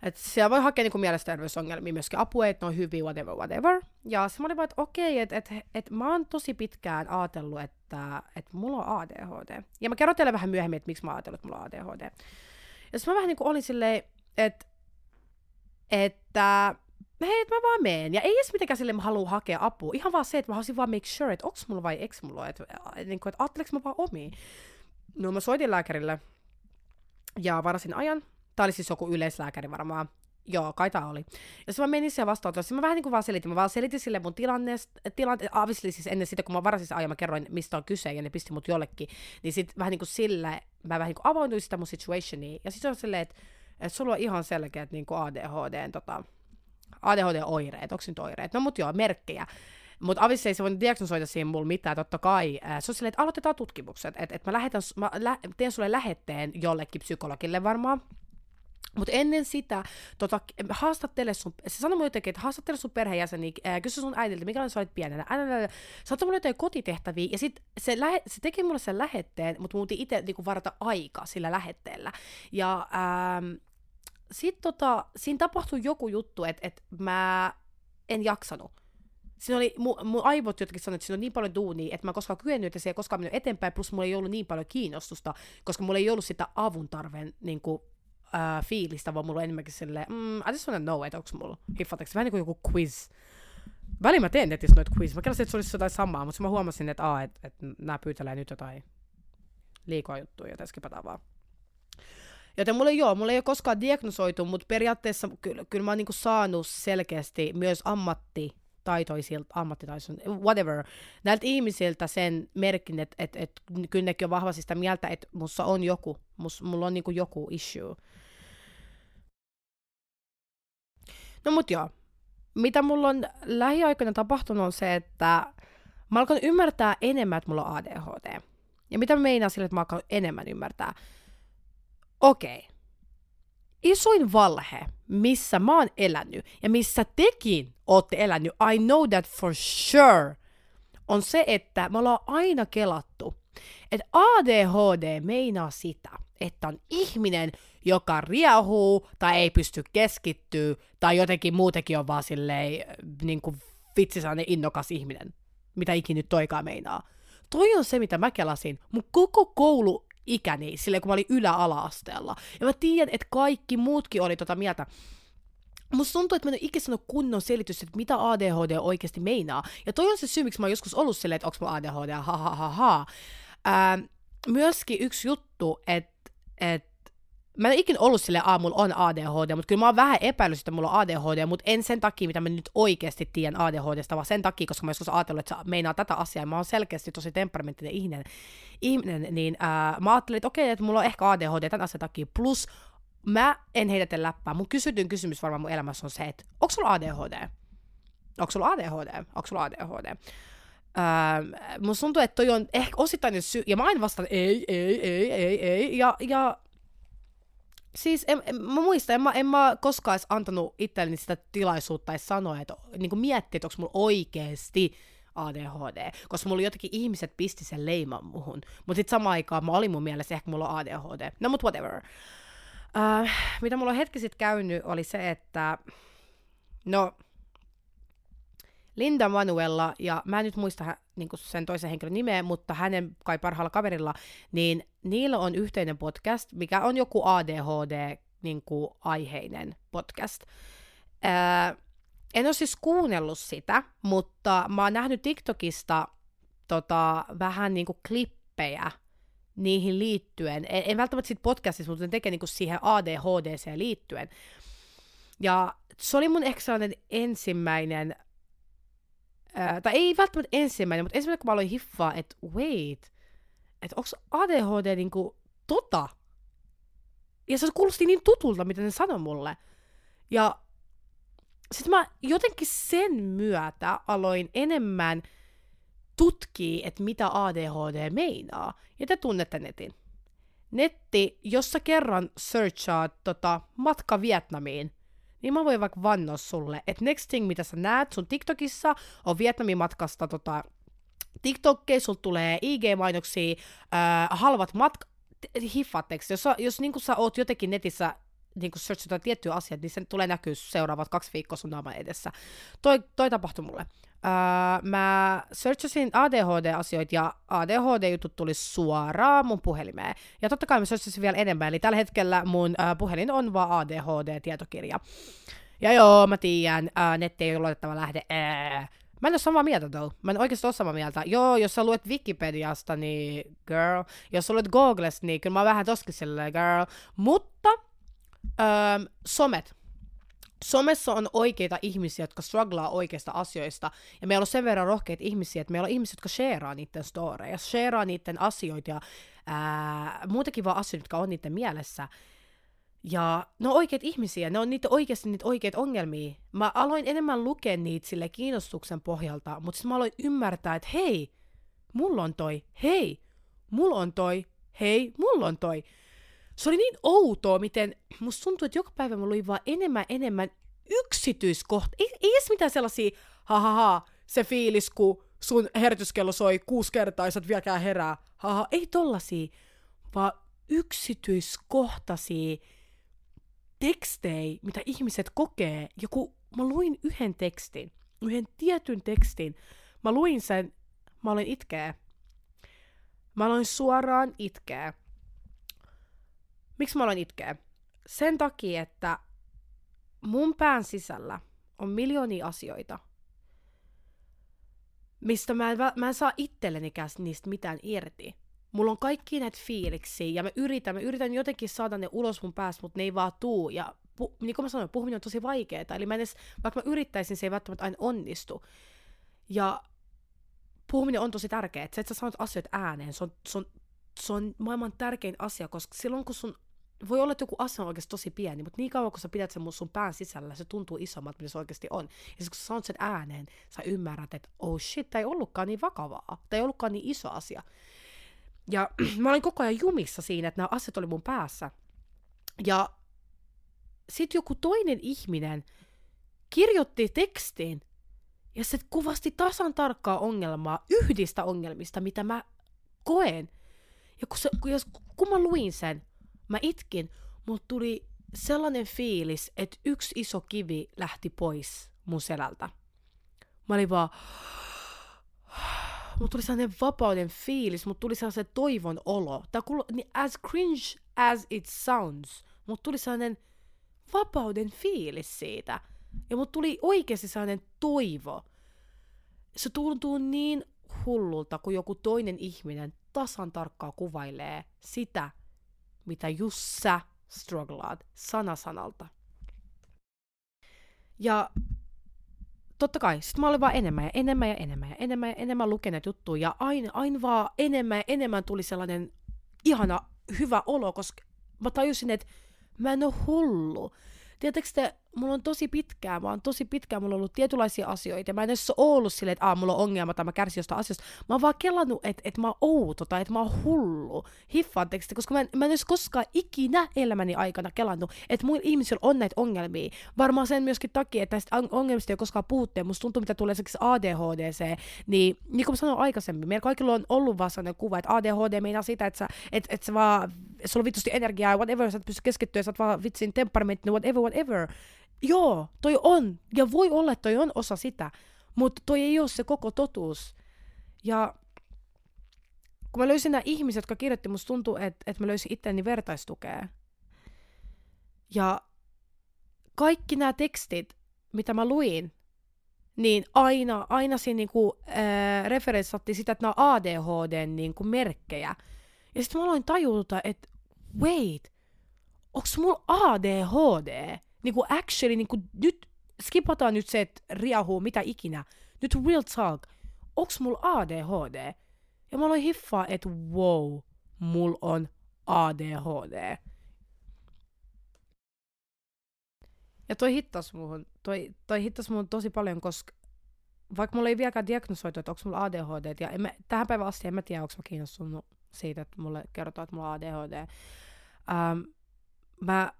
että siellä voi hakea niin mielenterveysongelmia myöskin apua, että ne on hyviä, whatever, whatever. Ja se mä olin vaan, että okei, että, että, että mä oon tosi pitkään ajatellut, että, että mulla on ADHD. Ja mä kerron teille vähän myöhemmin, että miksi mä ajatellut, että mulla on ADHD. Ja sitten mä vähän niin kuin olin silleen, että, että hei, mä vaan meen. Ja ei edes mitenkään sille mä haluan hakea apua. Ihan vaan se, että mä haluaisin vaan make sure, että onks mulla vai eks mulla. Että, niin kuin, että ajatteleks mä vaan omiin. No mä soitin lääkärille ja varasin ajan. Tää oli siis joku yleislääkäri varmaan. Joo, kai tää oli. Ja sitten mä menin siellä vastaanotossa, mä vähän niin kuin vaan selitin, mä vaan selitin sille mun tilanteesta, tilanne, obviously siis ennen sitä, kun mä varasin sen ajan, mä kerroin, mistä on kyse, ja ne pisti mut jollekin, niin sit vähän niin kuin sille, mä vähän niin kuin avointuin sitä mun situationia, ja sitten on silleen, että, että sulla on ihan selkeät niin kuin ADHD, tota, ADHD-oireet, onko nyt oireet? No mut joo, merkkejä. Mutta avissa ei se voinut diagnosoida siihen mulle mitään, totta kai. Se on silleen, että aloitetaan tutkimukset. Että et mä, lähetän, mä lä- teen sulle lähetteen jollekin psykologille varmaan. Mutta ennen sitä, tota, haastattele sun, se sanoi mulle jotenkin, että haastattele sun perheenjäseni, äh, kysy sun äidiltä, mikä sä olit pienenä, älä, saattoi mulle jotain kotitehtäviä, ja sit se, lähe, se teki mulle sen lähetteen, mutta muutin itse niinku, varata aika sillä lähetteellä. Ja ähm, sitten tota, siinä tapahtui joku juttu, että et mä en jaksanut. Siinä oli, mun, mun aivot jotenkin sanoivat, että siinä on niin paljon duunia, että mä koskaan kyennyt, että se ei koskaan mennyt eteenpäin, plus mulla ei ollut niin paljon kiinnostusta, koska mulla ei ollut sitä avun tarveen niin kuin, äh, fiilistä, vaan mulla on enemmänkin silleen, mm, I just wanna know, että onko mulla hiffatteko vähän niin kuin joku quiz. Välillä mä teen netissä noita quiz. Mä kelasin, että se olisi jotain samaa, mutta mä huomasin, että, aa, että, että nämä pyytelee nyt jotain liikaa juttuja, joten skipataan vaan. Joten mulle joo, mulle ei ole koskaan diagnosoitu, mutta periaatteessa kyllä, kyllä mä oon niinku saanut selkeästi myös ammattitaitoisilta, ammattitaitoisilta, whatever, näiltä ihmisiltä sen merkin, että et, et, kyllä nekin on vahvasti sitä mieltä, että mussa on joku, mus, mulla on niinku joku issue. No mut joo, mitä mulla on lähiaikoina tapahtunut on se, että mä alkan ymmärtää enemmän, että mulla on ADHD. Ja mitä mä meinaan sille, että mä alkan enemmän ymmärtää? Okei. Okay. Isoin valhe, missä mä oon elänyt ja missä tekin ootte elänyt, I know that for sure, on se, että me ollaan aina kelattu, että ADHD meinaa sitä, että on ihminen, joka riehuu tai ei pysty keskittyä tai jotenkin muutenkin on vaan silleen niin kuin vitsisainen innokas ihminen, mitä ikinä nyt toikaan meinaa. Toi on se, mitä mä kelasin mun koko koulu ikäni, silleen kun mä olin ylä-ala-asteella. Ja mä tiedän, että kaikki muutkin oli tota mieltä. Musta tuntuu, että mä en ole ikinä sanonut kunnon selitys, että mitä ADHD oikeasti meinaa. Ja toi on se syy, miksi mä oon joskus ollut silleen, että onko mä ADHD, ha ha ha ha. Ää, myöskin yksi juttu, että et, mä en ikinä ollut sille a, mulla on ADHD, mutta kyllä mä oon vähän epäillyt, että mulla on ADHD, mutta en sen takia, mitä mä nyt oikeasti tiedän ADHDsta, vaan sen takia, koska mä joskus ajatellut, että se meinaa tätä asiaa, ja mä oon selkeästi tosi temperamenttinen ihminen, ihminen niin ää, mä ajattelin, että okei, että mulla on ehkä ADHD tämän asian takia, plus mä en heitä läppää. Mun kysytyn kysymys varmaan mun elämässä on se, että onko sulla ADHD? Onko sulla ADHD? Onko sulla ADHD? Öö, musta tuntuu, että toi on ehkä osittain syy, ja mä aina vastaan, ei, ei, ei, ei, ei, ja, ja Siis en, en, mä muistan, en mä, en mä koskaan edes antanut itselleni sitä tilaisuutta edes sanoa, että niin miettiä, että onko mulla oikeesti ADHD, koska mulla jotenkin ihmiset pisti sen leiman muhun. Mutta sitten samaan aikaan mä olin mun mielestä, ehkä mulla on ADHD. No mut whatever. Uh, mitä mulla on hetki sitten käynyt, oli se, että no, Linda Manuella, ja mä en nyt muista niin sen toisen henkilön nimeä, mutta hänen kai parhaalla kaverilla, niin niillä on yhteinen podcast, mikä on joku ADHD niin kuin aiheinen podcast. Ää, en ole siis kuunnellut sitä, mutta mä oon nähnyt TikTokista tota, vähän niin kuin klippejä niihin liittyen. En, en välttämättä siitä podcastista, mutta ne tekee niinku siihen ADHDC liittyen. Ja se oli mun ehkä sellainen ensimmäinen, ää, tai ei välttämättä ensimmäinen, mutta ensimmäinen kun mä aloin hiffaa, että wait, että onko ADHD niinku tota? Ja se kuulosti niin tutulta, mitä ne sanoi mulle. Ja sitten mä jotenkin sen myötä aloin enemmän tutkii, että mitä ADHD meinaa. Ja te tunnette netin. Netti, jos sä kerran searchaat tota, matka Vietnamiin, niin mä voin vaikka vannoa sulle, että next thing, mitä sä näet sun TikTokissa, on Vietnamin matkasta tota, TikTokkeja, sulla tulee IG-mainoksia, äh, halvat matka, hiffaatteko, jos, jos niin sä oot jotenkin netissä niin kuin searchata tiettyä asiaa, niin sen tulee näkyä seuraavat kaksi viikkoa sun naaman edessä. Toi, toi tapahtui mulle. Öö, mä searchasin ADHD-asioita ja ADHD-jutut tuli suoraan mun puhelimeen. Ja totta kai mä searchasin vielä enemmän, eli tällä hetkellä mun äh, puhelin on vaan ADHD-tietokirja. Ja joo, mä tiedän, äh, netti ei ole luotettava lähde. Äh. Mä en ole samaa mieltä though. Mä en oikeasti ole samaa mieltä. Joo, jos sä luet Wikipediasta, niin girl. Jos sä luet Googlesta, niin kyllä mä oon vähän toskin silleen, girl. Mutta Öö, somet. Somessa on oikeita ihmisiä, jotka strugglaa oikeista asioista, ja meillä on sen verran rohkeita ihmisiä, että meillä on ihmisiä, jotka shareaa niiden storeja, shareaa niiden asioita ja ää, muutenkin vaan asioita, jotka on niiden mielessä. Ja ne on oikeat ihmisiä, ne on niitä oikeasti niitä oikeita ongelmia. Mä aloin enemmän lukea niitä sille kiinnostuksen pohjalta, mutta sitten mä aloin ymmärtää, että hei, mulla on toi, hei, mulla on toi, hei, mulla on toi se oli niin outoa, miten musta tuntuu, että joka päivä mä luin vaan enemmän enemmän yksityiskohtia. Ei, ei edes mitään sellaisia, ha, ha, ha se fiilis, kun sun herätyskello soi kuusi kertaa ja sä et vieläkään herää. ha, ei tollasia, vaan yksityiskohtaisia tekstejä, mitä ihmiset kokee. Ja kun mä luin yhden tekstin, yhden tietyn tekstin, mä luin sen, mä olin itkeä. Mä aloin suoraan itkeä. Miksi mä aloin itkeä? Sen takia, että mun pään sisällä on miljoonia asioita, mistä mä en, mä en saa itselleni niistä mitään irti. Mulla on kaikki näitä fiiliksiä ja mä yritän, mä yritän jotenkin saada ne ulos mun päästä, mutta ne ei vaan tuu. Ja pu, niin kuin mä sanoin, puhuminen on tosi vaikeaa. Eli mä edes, vaikka mä yrittäisin, se ei välttämättä aina onnistu. Ja puhuminen on tosi tärkeää. Se, että sä sanot asioita ääneen, se on, se on, se on maailman tärkein asia, koska silloin kun sun voi olla, että joku asia on oikeasti tosi pieni, mutta niin kauan kun sä pidät sen sun pään sisällä, se tuntuu isommat, mitä se oikeasti on. Ja sitten kun sä sanot sen ääneen, sä ymmärrät, että oh shit, tämä ei ollutkaan niin vakavaa, tämä ei ollutkaan niin iso asia. Ja mä olin koko ajan jumissa siinä, että nämä asiat oli mun päässä. Ja sitten joku toinen ihminen kirjoitti tekstin, ja se kuvasti tasan tarkkaa ongelmaa yhdistä ongelmista, mitä mä koen. Ja kun, se, kun, jos, kun mä luin sen, Mä itkin, mutta tuli sellainen fiilis, että yksi iso kivi lähti pois mun selältä. Mä olin vaan... Mut tuli sellainen vapauden fiilis, mut tuli sellainen toivon olo. Tää kuulo, niin as cringe as it sounds, mut tuli sellainen vapauden fiilis siitä. Ja mut tuli oikeasti sellainen toivo. Se tuntuu niin hullulta, kun joku toinen ihminen tasan tarkkaa kuvailee sitä, mitä just sä strugglaat sana sanalta. Ja totta kai, sit mä olin vaan enemmän ja enemmän ja enemmän ja enemmän ja enemmän lukeneet juttuja ja aina, aina vaan enemmän ja enemmän tuli sellainen ihana hyvä olo, koska mä tajusin, että mä en oo hullu. Tiedättekö te, mulla on tosi pitkään, mä oon tosi pitkään, mulla on ollut tietynlaisia asioita, mä en edes ole ollut silleen, että mulla on ongelma tai mä kärsin jostain asiasta. Mä oon vaan kelannut, että, että mä oon outo tai että mä oon hullu. Hiffaatteko koska mä en, mä en edes koskaan ikinä elämäni aikana kelannut, että muilla ihmisillä on näitä ongelmia. Varmaan sen myöskin takia, että näistä ongelmista ei koskaan puutte. Musta tuntuu, mitä tulee esimerkiksi ADHDC, niin niin kuin mä sanoin aikaisemmin, meillä kaikilla on ollut vaan sellainen kuva, että ADHD meinaa sitä, että sä, että, että sä vaan, sulla on vitusti energiaa, whatever, sä et pysty keskittyä, sä oot vaan vitsin temperamentti, whatever, whatever. Joo, toi on. Ja voi olla, että toi on osa sitä. Mutta toi ei ole se koko totuus. Ja kun mä löysin nämä ihmiset, jotka kirjoitti, musta tuntuu, että, että mä löysin itseäni vertaistukea. Ja kaikki nämä tekstit, mitä mä luin, niin aina, aina siinä niinku, referenssatti sitä, että nämä on ADHD niinku, merkkejä. Ja sitten mä aloin tajuta, että wait, onks mulla ADHD? Niinku actually, niinku nyt, skipataan nyt se, että riahuu mitä ikinä. Nyt real talk, onks mulla ADHD? Ja mä aloin hiffaa, että wow, mulla on ADHD. Ja toi hittas muhun, toi, toi hittas muhun tosi paljon, koska vaikka mulla ei vieläkään diagnosoitu, että onko mulla ADHD, ja en mä, tähän päivään asti en mä tiedä, onko mä kiinnostunut siitä, että mulle kerrotaan, että mulla on ADHD. Um, mä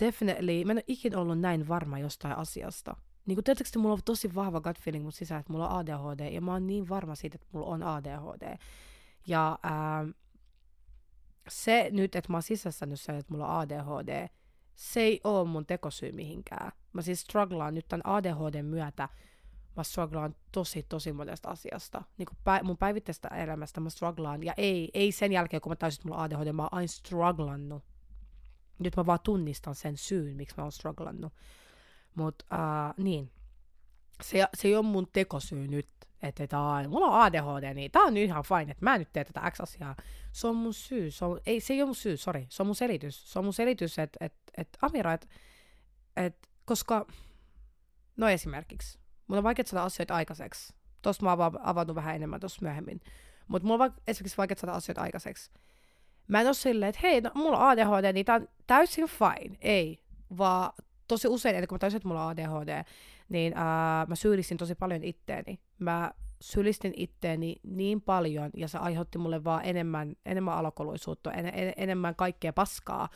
definitely, mä en ole ikinä ollut näin varma jostain asiasta. Niin kuin tietysti mulla on tosi vahva gut feeling mun sisään, että mulla on ADHD, ja mä oon niin varma siitä, että mulla on ADHD. Ja ähm, se nyt, että mä oon sisässänyt sen, että mulla on ADHD, se ei ole mun tekosyy mihinkään. Mä siis strugglaan nyt tämän ADHD myötä, mä strugglaan tosi, tosi monesta asiasta. Niin kuin pä- mun päivittäistä elämästä mä strugglaan, ja ei, ei sen jälkeen, kun mä taisin, että mulla on ADHD, mä oon aina strugglannut. Nyt mä vaan tunnistan sen syyn, miksi mä oon strugglannut. Mutta uh, niin, se, se ei ole mun tekosyy nyt, että, että aa, mulla on ADHD, niin tää on nyt ihan fine, että mä en nyt tee tätä X-asiaa. Se on mun syy, se, on, ei, se ei ole mun syy, sorry, se on mun selitys. Se on mun selitys, että et, et, Amira, että et, koska, no esimerkiksi, mulla on vaikea saada asioita aikaiseksi. Tuosta mä avannut vähän enemmän tuossa myöhemmin. Mutta mulla on va- esimerkiksi vaikea saada asioita aikaiseksi. Mä en ole silleen, että hei, no, mulla on ADHD, niin tää on täysin fine. Ei, vaan tosi usein, ennen kuin mä taisin, että mulla on ADHD, niin ää, mä syyllistin tosi paljon itteeni. Mä syyllistin itteeni niin paljon, ja se aiheutti mulle vaan enemmän, enemmän alokoluisuutta, en, en, enemmän kaikkea paskaa.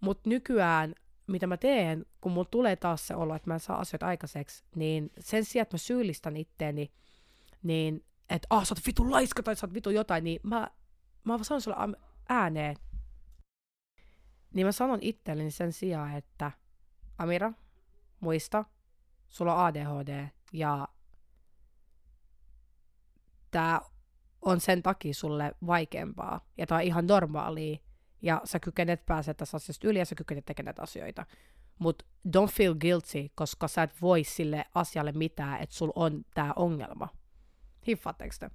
Mutta nykyään, mitä mä teen, kun mulla tulee taas se olo, että mä en saa asioita aikaiseksi, niin sen sijaan, että mä syyllistän itteeni, niin että ah, sä oot vitu laiska tai sä oot vitu jotain, niin mä, mä sanon sulle ääneen, niin mä sanon itselleni sen sijaan, että Amira, muista, sulla on ADHD ja tämä on sen takia sulle vaikeampaa ja tämä on ihan normaalia ja sä kykenet päästä tästä asiasta yli ja sä kykenet tekemään asioita. Mutta don't feel guilty, koska sä et voi sille asialle mitään, että sulla on tämä ongelma. Hiffaatteko te?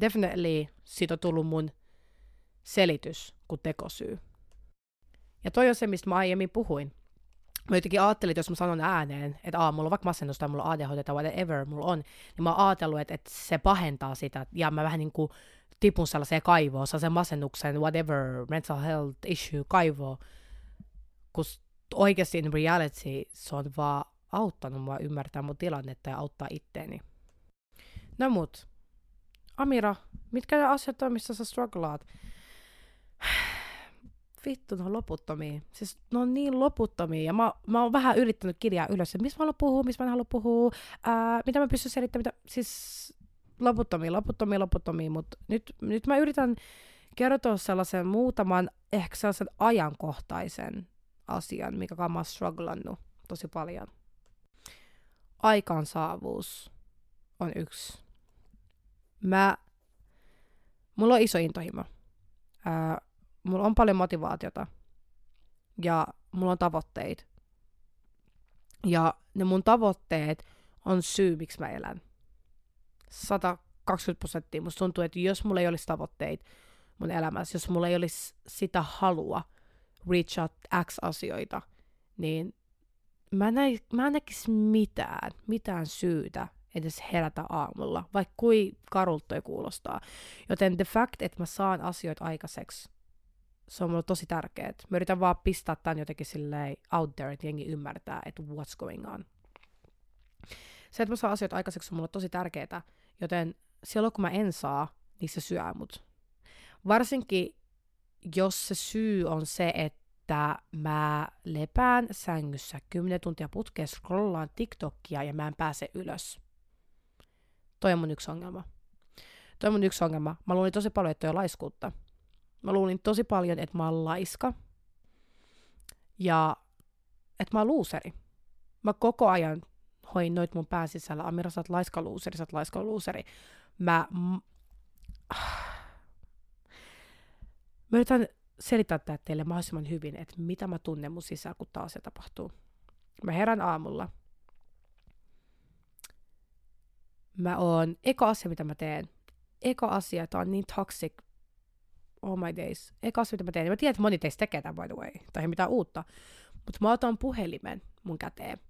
Definitely siitä on tullut mun selitys kuin tekosyy. Ja toi on se, mistä mä aiemmin puhuin mä jotenkin ajattelin, että jos mä sanon ääneen, että Aa, mulla on vaikka masennus tai mulla on ADHD tai whatever mulla on, niin mä oon ajatellut, että, että se pahentaa sitä, ja mä vähän niin kuin tipun sellaiseen kaivoon, sellaisen masennuksen, whatever, mental health issue, kaivoon, kun oikeasti in reality se on vaan auttanut mua ymmärtää mun tilannetta ja auttaa itteeni. No mut, Amira, mitkä ne asiat on, missä sä strugglaat? vittu, ne on loputtomia. Siis ne on niin loputtomia. Ja mä, mä oon vähän yrittänyt kirjaa ylös, että mistä mä haluan puhua, mistä mä en halua puhua, ää, mitä mä pystyn selittämään, mitä, siis loputtomia, loputtomia, loputtomia, mutta nyt, nyt mä yritän kertoa sellaisen muutaman, ehkä sellaisen ajankohtaisen asian, mikä mä oon strugglannut tosi paljon. Aikaansaavuus on yksi. Mä, mulla on iso intohimo. Ää, mulla on paljon motivaatiota ja mulla on tavoitteita. Ja ne mun tavoitteet on syy, miksi mä elän. 120 prosenttia. Musta tuntuu, että jos mulla ei olisi tavoitteita mun elämässä, jos mulla ei olisi sitä halua reach out X asioita, niin mä, en, mä en näkisi mitään, mitään syytä edes herätä aamulla, vaikka kui karulta kuulostaa. Joten the fact, että mä saan asioita aikaiseksi, se on mulle tosi tärkeää. Mä yritän vaan pistää tämän jotenkin silleen out there, että jengi ymmärtää, että what's going on. Se, että mä saan asioita aikaiseksi, on mulle tosi tärkeää, joten silloin kun mä en saa, niin se syö mut. Varsinkin, jos se syy on se, että mä lepään sängyssä 10 tuntia putkeen, scrollaan TikTokia ja mä en pääse ylös. Toi on mun yksi ongelma. Toi on mun yksi ongelma. Mä luulin tosi paljon, että toi on laiskuutta. Mä luulin tosi paljon, että mä oon laiska. Ja että mä oon luuseri. Mä koko ajan hoin noit mun pään sisällä. Amira, sä oot laiska luuseri, sä oot laiska luuseri. Mä... Mä yritän selittää tää teille mahdollisimman hyvin, että mitä mä tunnen mun sisään, kun taas se tapahtuu. Mä herän aamulla. Mä oon, eka asia mitä mä teen, eka asia, tää on niin toxic oh my days. Eka asia, mitä mä teen. Mä tiedän, että moni teistä tekee tämän, by the way. Tai mitään uutta. Mutta mä otan puhelimen mun käteen.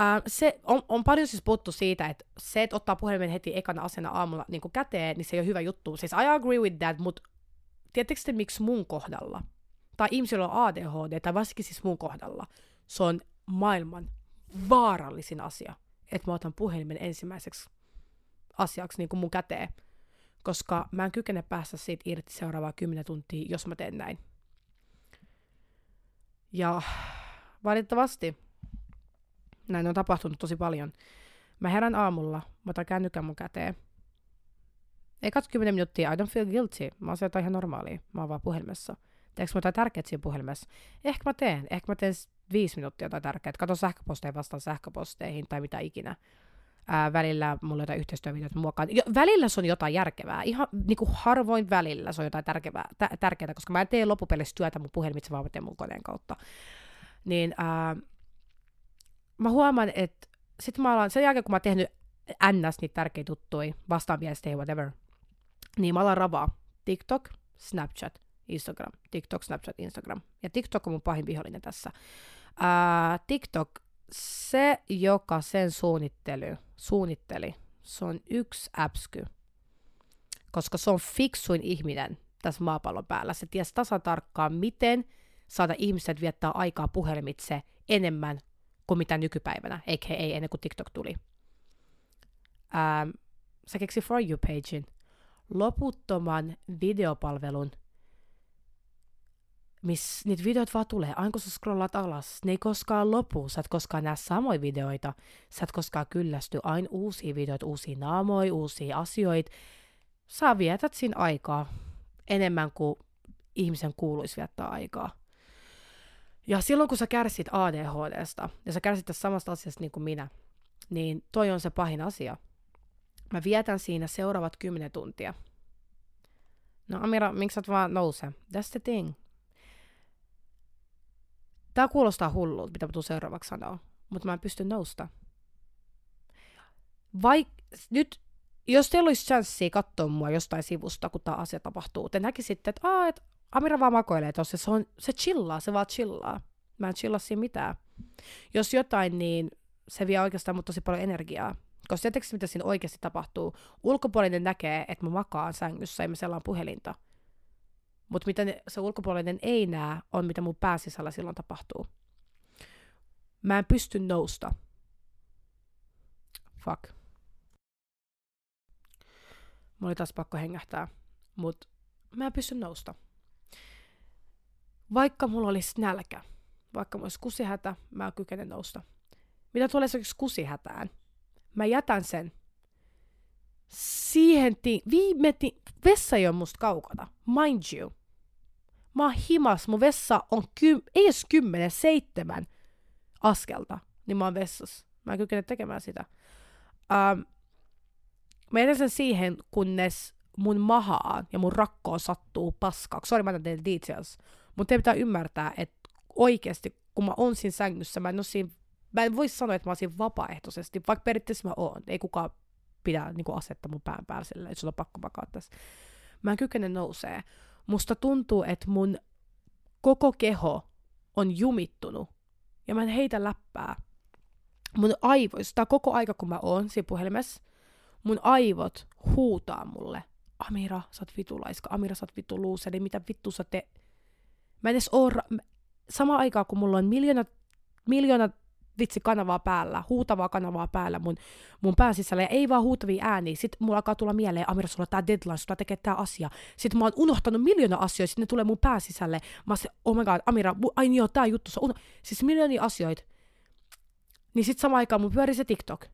Uh, se on, on paljon siis puhuttu siitä, että se, että ottaa puhelimen heti ekana asena aamulla niin käteen, niin se ei ole hyvä juttu. Siis I agree with that, mutta tiedättekö te, miksi mun kohdalla, tai ihmisillä on ADHD, tai varsinkin siis mun kohdalla, se on maailman vaarallisin asia, että mä otan puhelimen ensimmäiseksi asiaksi niin kuin mun käteen, koska mä en kykene päästä siitä irti seuraavaa 10 tuntia, jos mä teen näin. Ja valitettavasti näin on tapahtunut tosi paljon. Mä herän aamulla, mä otan kännykän mun käteen. Ei katso 10 minuuttia, I don't feel guilty. Mä oon sieltä ihan normaalia. Mä oon vaan puhelimessa. Teekö mä jotain tärkeää siinä puhelimessa? Ehkä mä teen. Ehkä mä teen viisi minuuttia tai tärkeää. Kato sähköposteja vastaan sähköposteihin tai mitä ikinä. Ää, välillä mulla on jotain yhteistyövideoita muokaan. Jo, välillä se on jotain järkevää. Ihan niin kuin harvoin välillä se on jotain tärkeää, tä- tärkeää, koska mä en tee loppupeleissä työtä mun puhelimitse, vaan mä teen mun koneen kautta. Niin ää, mä huomaan, että sit mä alan, sen jälkeen kun mä oon tehnyt ns. niitä tärkeitä tuttuja, vastaan viestejä, whatever, niin mä alan ravaa TikTok, Snapchat, Instagram. TikTok, Snapchat, Instagram. Ja TikTok on mun pahin vihollinen tässä. Ää, TikTok, se, joka sen suunnitteli, suunnitteli, se on yksi äpsky. Koska se on fiksuin ihminen tässä maapallon päällä. Se ties tasan tarkkaan, miten saada ihmiset viettää aikaa puhelimitse enemmän kuin mitä nykypäivänä, eikä ei ennen kuin TikTok tuli. Ähm, se keksi For You-pagein, loputtoman videopalvelun, missä niitä videoita vaan tulee. Aina kun sä scrollaat alas, ne ei koskaan lopu. Sä et koskaan näe samoja videoita. Sä et koskaan kyllästy aina uusia videoita, uusia naamoja, uusia asioita. Sä vietät siinä aikaa enemmän kuin ihmisen kuuluisi viettää aikaa. Ja silloin kun sä kärsit ADHDsta, ja sä kärsit tästä samasta asiasta niin kuin minä, niin toi on se pahin asia. Mä vietän siinä seuraavat kymmenen tuntia. No Amira, miksi sä vaan nouse? That's the thing. Tää kuulostaa hullulta, mitä mä tuun seuraavaksi sanoa, mutta mä en pysty nousta. Vaik, nyt, jos teillä olisi chanssia katsoa mua jostain sivusta, kun tämä asia tapahtuu, te näkisitte, että, Aa, että Amira vaan makoilee tuossa, se, on, se chillaa, se vaan chillaa. Mä en chillaa siinä mitään. Jos jotain, niin se vie oikeastaan mut tosi paljon energiaa. Koska tietysti mitä siinä oikeasti tapahtuu? Ulkopuolinen näkee, että mä makaan sängyssä ja mä sellaan puhelinta. Mutta mitä ne, se ulkopuolinen ei näe, on mitä mun pääsisällä silloin tapahtuu. Mä en pysty nousta. Fuck. Mulla oli taas pakko hengähtää. Mut mä en pysty nousta. Vaikka mulla olisi nälkä, vaikka mulla olisi kusihätä, mä kykenen nousta. Mitä tulee esimerkiksi kusihätään? Mä jätän sen siihen ti- viime ti- vessa ei ole musta kaukana, mind you. Mä oon himas, mun vessa on ky- ei edes kymmenen, seitsemän askelta, niin mä oon vessassa. Mä en kykene tekemään sitä. Um, mä jätän sen siihen, kunnes mun mahaan ja mun rakkoon sattuu paskaksi. Sori, mä annan teille details. Mutta te pitää ymmärtää, että oikeasti, kun mä oon siinä sängyssä, mä en, siinä, mä en voi sanoa, että mä oon siinä vapaaehtoisesti, vaikka periaatteessa mä oon. Ei kukaan pidä niin asetta mun pään päälle silleen, että sulla on pakko makaa tässä. Mä en kykene nousee. Musta tuntuu, että mun koko keho on jumittunut ja mä en heitä läppää. Mun aivoista, koko aika kun mä oon siinä puhelimessa, mun aivot huutaa mulle, Amira, sä oot vitulaiska, Amira, sä oot vitu luuseri, mitä vittu sä te... Mä en edes oo... Ra- sama aikaa, kun mulla on miljoona, miljoona vitsi kanavaa päällä, huutavaa kanavaa päällä mun, mun pään sisällä, ja ei vaan huutavia ääniä. Sitten mulla alkaa tulla mieleen, Amira, sulla tää deadline, sulla tekee tää asia. Sitten mä oon unohtanut miljoona asioita, sitten ne tulee mun pään sisälle. Mä se, oh my god, Amira, ai niin joo, tää juttu, uno... siis miljoonia asioita. Niin sitten sama aikaan mun pyörii se TikTok.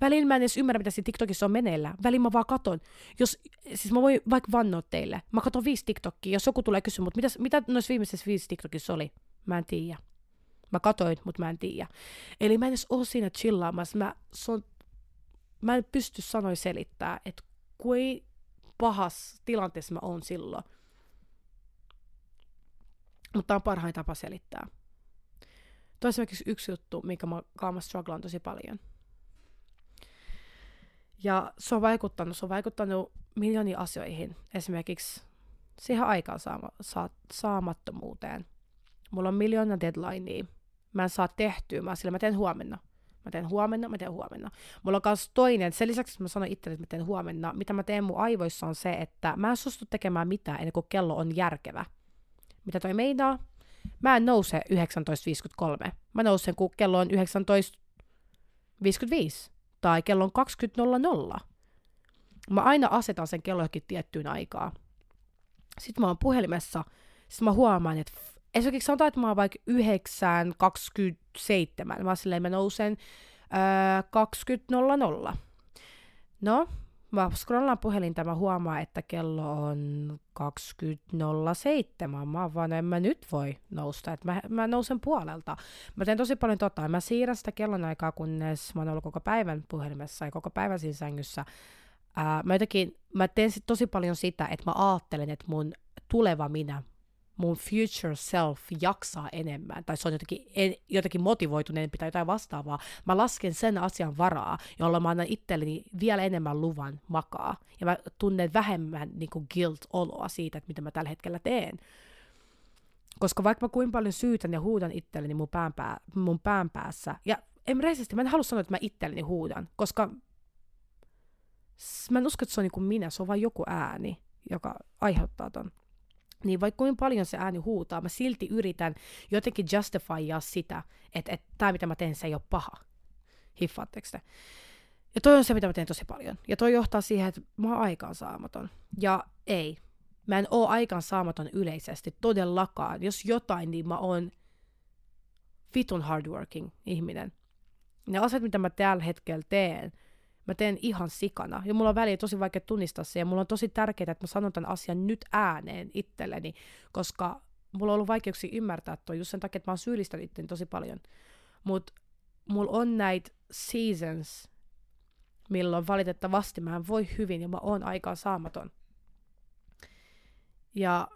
Välillä mä en edes ymmärrä, mitä siinä TikTokissa on meneillä. Välillä mä vaan katon. Jos, siis mä voin vaikka vannoa teille. Mä katon viisi TikTokia, jos joku tulee kysyä, mutta mitä, mitä noissa viimeisessä viisi TikTokissa oli? Mä en tiedä. Mä katoin, mutta mä en tiedä. Eli mä en edes ole siinä chillaamassa. Mä, on, mä en pysty sanoin selittää, että kui pahas tilanteessa mä oon silloin. Mutta on parhain tapa selittää. Toiseksi yksi juttu, mikä mä kaama strugglaan tosi paljon. Ja se on vaikuttanut, se on vaikuttanut miljoonia asioihin. Esimerkiksi siihen aikaan saama, saa, saamattomuuteen. Mulla on miljoona deadlinea. Mä en saa tehtyä, mä sillä mä teen huomenna. Mä teen huomenna, mä teen huomenna. Mulla on myös toinen, sen lisäksi että mä sanoin itselleni, että mä teen huomenna, mitä mä teen mun aivoissa on se, että mä en suostu tekemään mitään ennen kuin kello on järkevä. Mitä toi meinaa? Mä en nouse 19.53. Mä nousen, kun kello on 19.55 tai kello on 20.00. Mä aina asetan sen kello johonkin tiettyyn aikaan. Sitten mä oon puhelimessa, sitten mä huomaan, että esimerkiksi sanotaan, että mä oon vaikka 9.27. Mä silleen, mä nousen öö, 20.00. No, mä scrollaan puhelinta, mä huomaan, että kello on 20.07. Mä vaan, en mä nyt voi nousta, että mä, mä nousen puolelta. Mä teen tosi paljon tota, mä siirrän sitä kellonaikaa, kunnes mä oon ollut koko päivän puhelimessa ja koko päivän siinä sängyssä. Ää, mä, jotenkin, mä teen sit tosi paljon sitä, että mä ajattelen, että mun tuleva minä, mun future self jaksaa enemmän, tai se on jotenkin, en, jotenkin motivoituneempi tai jotain vastaavaa, mä lasken sen asian varaa, jolla mä annan itselleni vielä enemmän luvan makaa, ja mä tunnen vähemmän niin kuin guilt-oloa siitä, että mitä mä tällä hetkellä teen. Koska vaikka mä kuinka paljon syytän ja huudan itselleni mun pään, pää, mun pään päässä, ja en rehellisesti, mä en halua sanoa, että mä itselleni huudan, koska mä en usko, että se on niin kuin minä, se on vain joku ääni, joka aiheuttaa ton niin vaikka kuinka paljon se ääni huutaa, mä silti yritän jotenkin justifyaa sitä, että, että tämä mitä mä teen, se ei ole paha. Hiffaatteko te? Ja toi on se, mitä mä teen tosi paljon. Ja toi johtaa siihen, että mä oon aikaansaamaton. Ja ei. Mä en oo aikaansaamaton yleisesti, todellakaan. Jos jotain, niin mä oon vitun hardworking ihminen. Ne asiat, mitä mä tällä hetkellä teen, mä teen ihan sikana. Ja mulla on väliä tosi vaikea tunnistaa se, ja mulla on tosi tärkeää, että mä sanon tämän asian nyt ääneen itselleni, koska mulla on ollut vaikeuksia ymmärtää toi just sen takia, että mä oon syyllistänyt itteni tosi paljon. Mutta mulla on näitä seasons, milloin valitettavasti mä en voi hyvin ja mä oon aikaa saamaton. Ja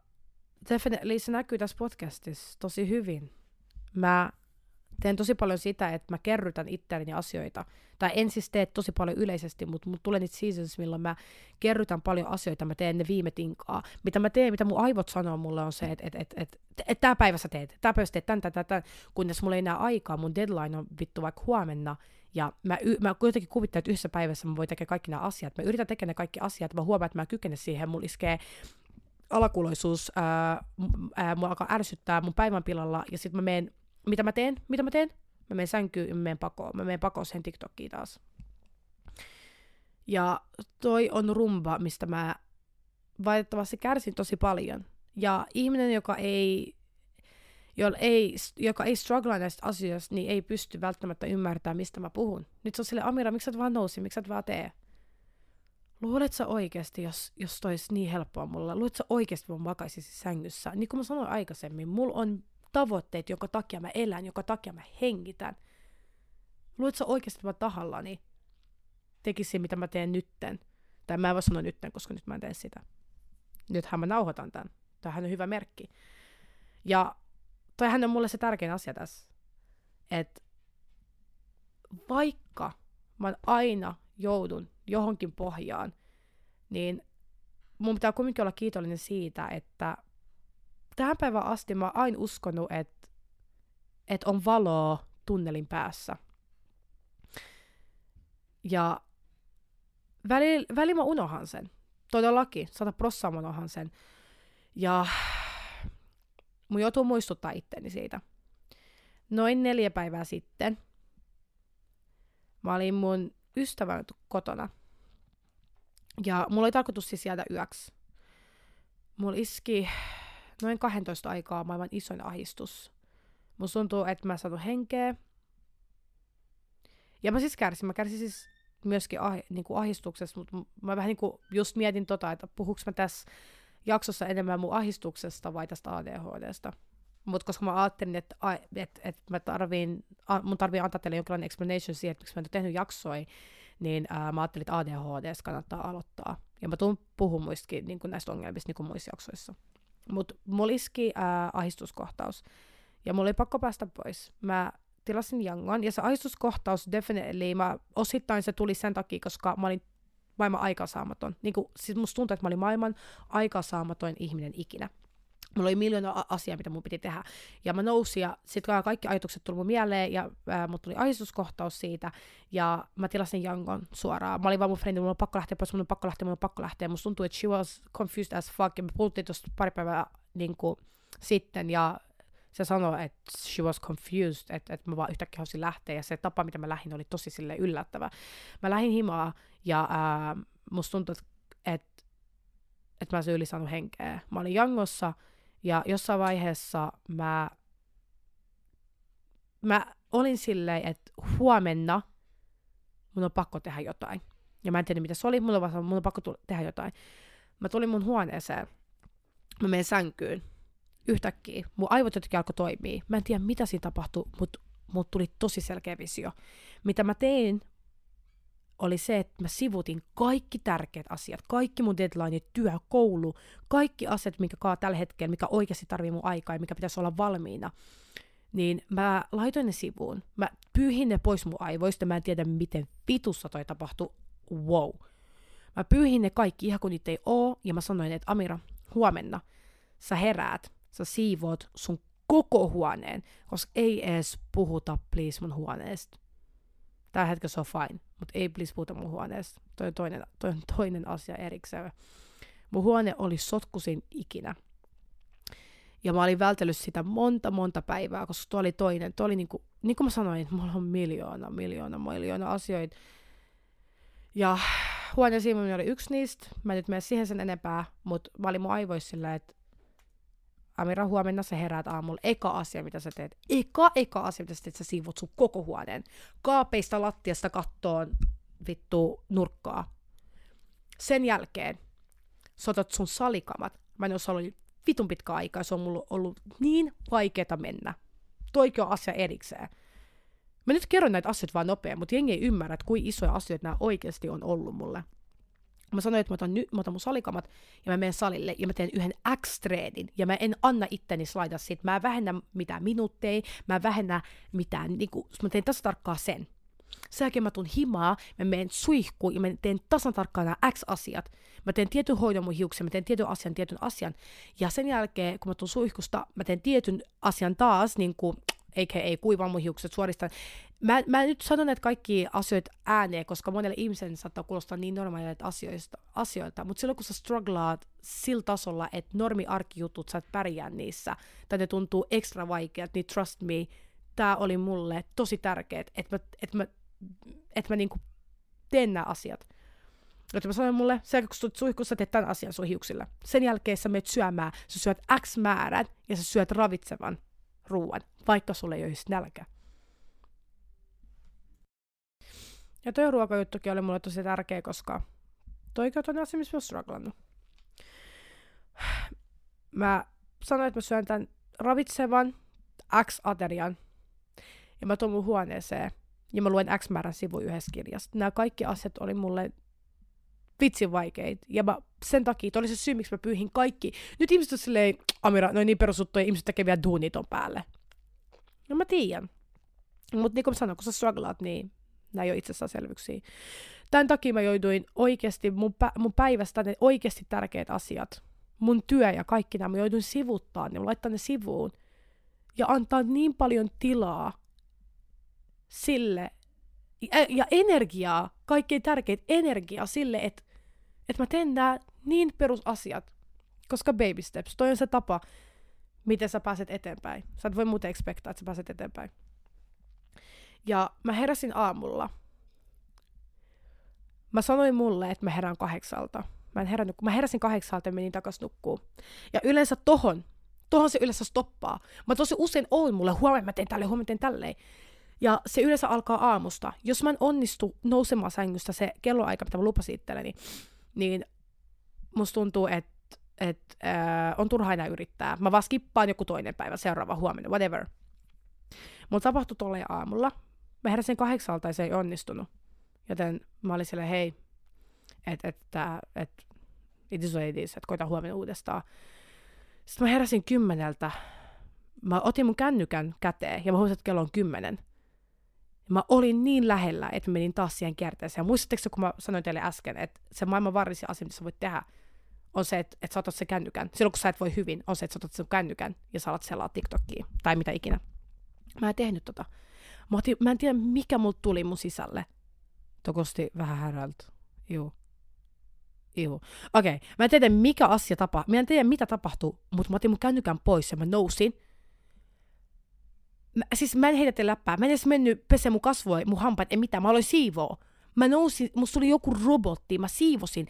definitely se näkyy tässä podcastissa tosi hyvin. Mä teen tosi paljon sitä, että mä kerrytän itselleni asioita. Tai en siis tee tosi paljon yleisesti, mutta mut tulee niitä seasons, milloin mä kerrytän paljon asioita, mä teen ne viime tinkaa. Mitä mä teen, mitä mun aivot sanoo mulle on se, että et, et, et, et, tää päivä sä teet, tää päivä sä teet, tän, tän, tän, tän, kunnes mulla ei enää aikaa, mun deadline on vittu vaikka huomenna, ja mä, y- mä kuitenkin kuvittelen, että yhdessä päivässä mä voin tehdä kaikki nämä asiat. Mä yritän tehdä ne kaikki asiat, mä huomaan, että mä kykenen siihen, mulla iskee alakuloisuus, ää, ää, mua alkaa ärsyttää mun päivän pilalla, ja sitten mä menen mitä mä teen? Mitä mä teen? Mä menen sänkyyn ja mä menen pakoon. Mä menen pakoon sen TikTokiin taas. Ja toi on rumba, mistä mä valitettavasti kärsin tosi paljon. Ja ihminen, joka ei, jolla ei, joka ei struggle näistä asioista, niin ei pysty välttämättä ymmärtämään, mistä mä puhun. Nyt se on sille, Amira, miksi sä vaan nousi, miksi et vaan tee? Luulet sä oikeasti, jos, jos toi olisi niin helppoa mulla, luulet sä oikeasti, mä makaisin sängyssä? Niin kuin mä sanoin aikaisemmin, mulla on tavoitteet, jonka takia mä elän, jonka takia mä hengitän. Luuletko oikeasti, että mä tahallani tekisin, mitä mä teen nytten? Tai mä en voi sanoa nytten, koska nyt mä en tee sitä. Nythän mä nauhoitan tämän. Tämähän on hyvä merkki. Ja toihan on mulle se tärkein asia tässä. Että vaikka mä aina joudun johonkin pohjaan, niin mun pitää kuitenkin olla kiitollinen siitä, että tähän päivään asti mä oon aina uskonut, että, että on valoa tunnelin päässä. Ja välillä väli mä unohan sen. Todellakin, sata prossaa mä unohan sen. Ja mun joutuu muistuttaa itteni siitä. Noin neljä päivää sitten mä olin mun ystävän kotona. Ja mulla oli tarkoitus siis jäädä yöksi. Mulla iski noin 12 aikaa maailman isoin ahistus. Musta tuntuu, että mä sanon henkeä. Ja mä siis kärsin. Mä kärsin siis myöskin ah, niin kuin ahistuksesta, mutta mä vähän niin kuin just mietin tota, että puhuks mä tässä jaksossa enemmän mun ahistuksesta vai tästä ADHDsta. Mutta koska mä ajattelin, että, että, että mä tarviin, mun tarvii antaa teille jonkinlainen explanation siihen, että miksi mä en ole tehnyt jaksoja, niin ää, mä ajattelin, että ADHD kannattaa aloittaa. Ja mä tuun puhumaan muistakin niin näistä ongelmista niin kuin muissa jaksoissa. Mutta mulla iski ää, ahistuskohtaus. Ja mulla oli pakko päästä pois. Mä tilasin jangon, ja se ahistuskohtaus definitely, mä, osittain se tuli sen takia, koska mä olin maailman aikaansaamaton. Niin kuin, siis musta tuntuu, että mä olin maailman aikaansaamatoin ihminen ikinä. Mulla oli miljoona asiaa, mitä mun piti tehdä. Ja mä nousin ja sitten kaikki ajatukset tuli mun mieleen ja ää, mut tuli ahdistuskohtaus siitä. Ja mä tilasin Jangon suoraan. Mä olin vaan mun frendi, mulla on pakko lähteä pois, mulla on pakko lähteä, mulla on pakko lähteä. Musta tuntuu, että she was confused as fuck. Ja me puhuttiin tuosta pari päivää niin kuin, sitten ja se sanoi, että she was confused, että, että mä vaan yhtäkkiä halusin lähteä, ja se tapa, mitä mä lähdin, oli tosi sille yllättävä. Mä lähdin himaa, ja ää, musta tuntui, että, että, että mä olisin yli saanut henkeä. Mä olin jangossa, ja jossain vaiheessa mä, mä olin silleen, että huomenna mun on pakko tehdä jotain. Ja mä en tiedä, mitä se oli, mulla on, mun on pakko tehdä jotain. Mä tulin mun huoneeseen, mä menen sänkyyn, yhtäkkiä mun aivot jotenkin alkoi toimia. Mä en tiedä, mitä siinä tapahtui, mutta mut tuli tosi selkeä visio. Mitä mä tein, oli se, että mä sivutin kaikki tärkeät asiat, kaikki mun deadline, työ, koulu, kaikki asiat, mikä kaa tällä hetkellä, mikä oikeasti tarvii mun aikaa ja mikä pitäisi olla valmiina. Niin mä laitoin ne sivuun. Mä pyyhin ne pois mun aivoista, mä en tiedä miten vitussa toi tapahtui. Wow. Mä pyyhin ne kaikki ihan kun niitä ei oo, ja mä sanoin, että Amira, huomenna sä heräät sä siivoot sun koko huoneen, koska ei edes puhuta please mun huoneesta. Tällä hetkellä se on fine, mutta ei please puhuta mun huoneesta. Toi on toinen, toi on toinen asia erikseen. Mun huone oli sotkusin ikinä. Ja mä olin vältellyt sitä monta, monta päivää, koska tuo oli toinen. Tuo oli niinku, niin kuin mä sanoin, että mulla on miljoona, miljoona, miljoona asioita. Ja huoneen siivominen oli yksi niistä. Mä nyt mene siihen sen enempää, mutta mä olin mun aivoissa sillä, että Amira, huomenna sä heräät aamulla. Eka asia, mitä sä teet. Eka, eka asia, mitä sä teet, sä siivot sun koko huoneen. Kaapeista lattiasta kattoon vittu nurkkaa. Sen jälkeen sotat sun salikamat. Mä en ole ollut vitun pitkä aikaa, se on mulla ollut niin vaikeeta mennä. Toikin on asia erikseen. Mä nyt kerron näitä asioita vaan nopein, mutta jengi ei ymmärrä, että kuinka isoja asioita nämä oikeasti on ollut mulle. Mä sanoin, että mä otan, ny- mä otan mun salikamat ja mä menen salille ja mä teen yhden X-treenin ja mä en anna itteni slaida siitä. Mä en vähennä mitään minuutteja, mä en vähennä mitään, niin kuin, mä teen tasan tarkkaan sen. Sen jälkeen mä tuun himaa, mä menen suihkuun ja mä teen tasan tarkkaan nämä X-asiat. Mä teen tietyn hoidon mun hiuksia, mä teen tietyn asian, tietyn asian. Ja sen jälkeen, kun mä tuun suihkusta, mä teen tietyn asian taas, niin kuin a.k.a. kuivaa mun hiukset suoristan. Mä, mä nyt sanon näitä kaikki asioita ääneen, koska monelle ihmiselle saattaa kuulostaa niin normaaleilta asioista, asioilta, mutta silloin kun sä strugglaat sillä tasolla, että normi-arkijutut sä et pärjää niissä, tai ne tuntuu ekstra vaikeat, niin trust me, tää oli mulle tosi tärkeet, että mä, et mä, et mä niinku teen nämä asiat. Joten mä sanoin mulle, se kun sä suihkussa teet tämän asian sun. Sen jälkeen sä menet syömään, sä syöt X määrän ja sä syöt ravitsevan ruoan, vaikka sulle ei olisi nälkä. Ja toi ruokajuttukin oli mulle tosi tärkeä, koska toi on asia, missä mä strugglannut. Mä sanoin, että mä syön tämän ravitsevan X-aterian. Ja mä tuon mun huoneeseen. Ja mä luen X määrän sivu yhdessä kirjasta. Nämä kaikki asiat oli mulle vitsin vaikeita. Ja mä, sen takia, oli se syy, miksi mä pyyhin kaikki. Nyt ihmiset on silleen, Amira, noin niin perusuttuja, ihmiset tekee vielä duunit on päälle. No mä tiedän. Mutta niin kuin mä sanoin, kun sä strugglaat, niin nämä ei ole itsestäänselvyyksiä. Tämän takia mä jouduin oikeasti mun, pä- mun päivästä ne oikeasti tärkeät asiat, mun työ ja kaikki nämä, mä jouduin sivuttaa ne, laittaa ne sivuun ja antaa niin paljon tilaa sille, ja, ja energiaa, kaikkein tärkein energiaa sille, että, että mä teen nämä niin perusasiat, koska baby steps, toi on se tapa, miten sä pääset eteenpäin. Sä et voi muuten expectaa, että sä pääset eteenpäin. Ja mä heräsin aamulla. Mä sanoin mulle, että mä herään kahdeksalta. Mä en herännyt, kun mä heräsin kahdeksalta ja menin takas nukkuu. Ja yleensä tohon, tohon se yleensä stoppaa. Mä tosi usein oon mulle, huomenna mä teen tälleen, huomenna teen tälleen. Ja se yleensä alkaa aamusta. Jos mä en onnistu nousemaan sängystä se kelloaika, mitä mä lupasin itselleni, niin musta tuntuu, että et, äh, on turha enää yrittää. Mä vaan skippaan joku toinen päivä, seuraava huomenna, whatever. Mulla tapahtui tolle aamulla. Mä heräsin kahdeksalta ja se ei onnistunut. Joten mä olin silleen, hei, että et, et, it is what että koita huomenna uudestaan. Sitten mä heräsin kymmeneltä. Mä otin mun kännykän käteen ja mä huomasin, että kello on kymmenen. mä olin niin lähellä, että menin taas siihen kierteeseen. Muistatteko, kun mä sanoin teille äsken, että se maailman varrisin asia, mitä sä voit tehdä, on se, että, että sä otat se kännykän. Silloin kun sä et voi hyvin, on se, että sä otat sen kännykän ja sä alat selaa TikTokia tai mitä ikinä. Mä en tehnyt tota. Mä, otin, mä en tiedä, mikä mulla tuli mun sisälle. Tokosti vähän härältä. Juu. Juu. Okei, okay. mä en tiedä, mikä asia tapahtui. Mä en tiedä, mitä tapahtui, mutta mä otin mun kännykän pois ja mä nousin. Mä, siis mä en heitä läppää. Mä en edes mennyt pesee mun kasvoja, mun hampaat, ei mitään. Mä aloin siivoa. Mä nousin, musta tuli joku robotti, mä siivosin.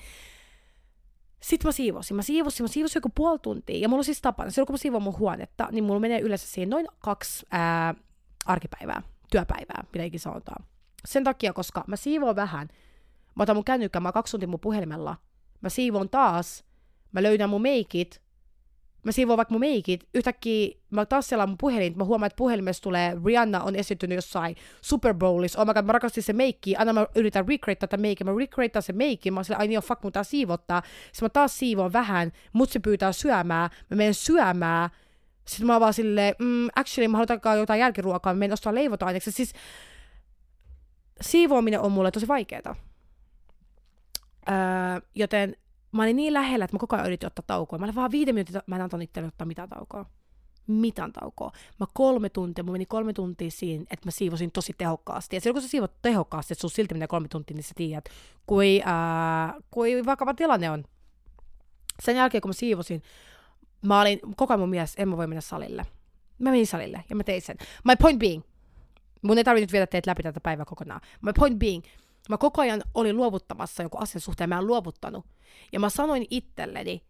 Sitten mä siivosin, mä siivosin, mä siivosin joku puoli tuntia. Ja mulla on siis tapana, silloin kun mä siivoin mun huonetta, niin mulla menee yleensä siihen noin kaksi ää, arkipäivää, työpäivää, mitä ikinä sanotaan. Sen takia, koska mä siivoon vähän, mä otan mun kännykkä, mä kaksi tuntia mun puhelimella, mä siivoon taas, mä löydän mun meikit, mä siivoon vaikka mun meikit, yhtäkkiä mä taas selaan mun puhelin, mä huomaan, että puhelimessa tulee, Rihanna on esiintynyt jossain Super Bowlissa, oh my god, mä rakastin se meikki, aina mä yritän recreate tätä meikkiä, mä recreatean se meikki, mä oon sillä, ai niin, fuck, mun tää siivottaa, sitten mä taas siivoon vähän, mut se pyytää syömään, mä menen syömään, sitten mä oon vaan silleen, mm, actually mä haluan jotain jälkiruokaa, mä menen ostaa leivotaineeksi, siis siivoaminen on mulle tosi vaikeeta. Öö, joten mä olin niin lähellä, että mä koko ajan yritin ottaa taukoa. Mä olin vaan viiden minuutin, mä en antanut itselleni ottaa mitään taukoa. Mitään taukoa. Mä kolme tuntia, mä meni kolme tuntia siinä, että mä siivosin tosi tehokkaasti. Ja silloin kun sä siivot tehokkaasti, että sun silti menee kolme tuntia, niin sä tiedät, kui, ää, kui vakava tilanne on. Sen jälkeen, kun mä siivosin, mä olin koko ajan mun mies, en mä voi mennä salille. Mä menin salille ja mä tein sen. My point being, mun ei tarvitse viedä teitä läpi tätä päivää kokonaan. My point being, Mä koko ajan olin luovuttamassa joku asian suhteen, mä en luovuttanut. Ja mä sanoin itselleni,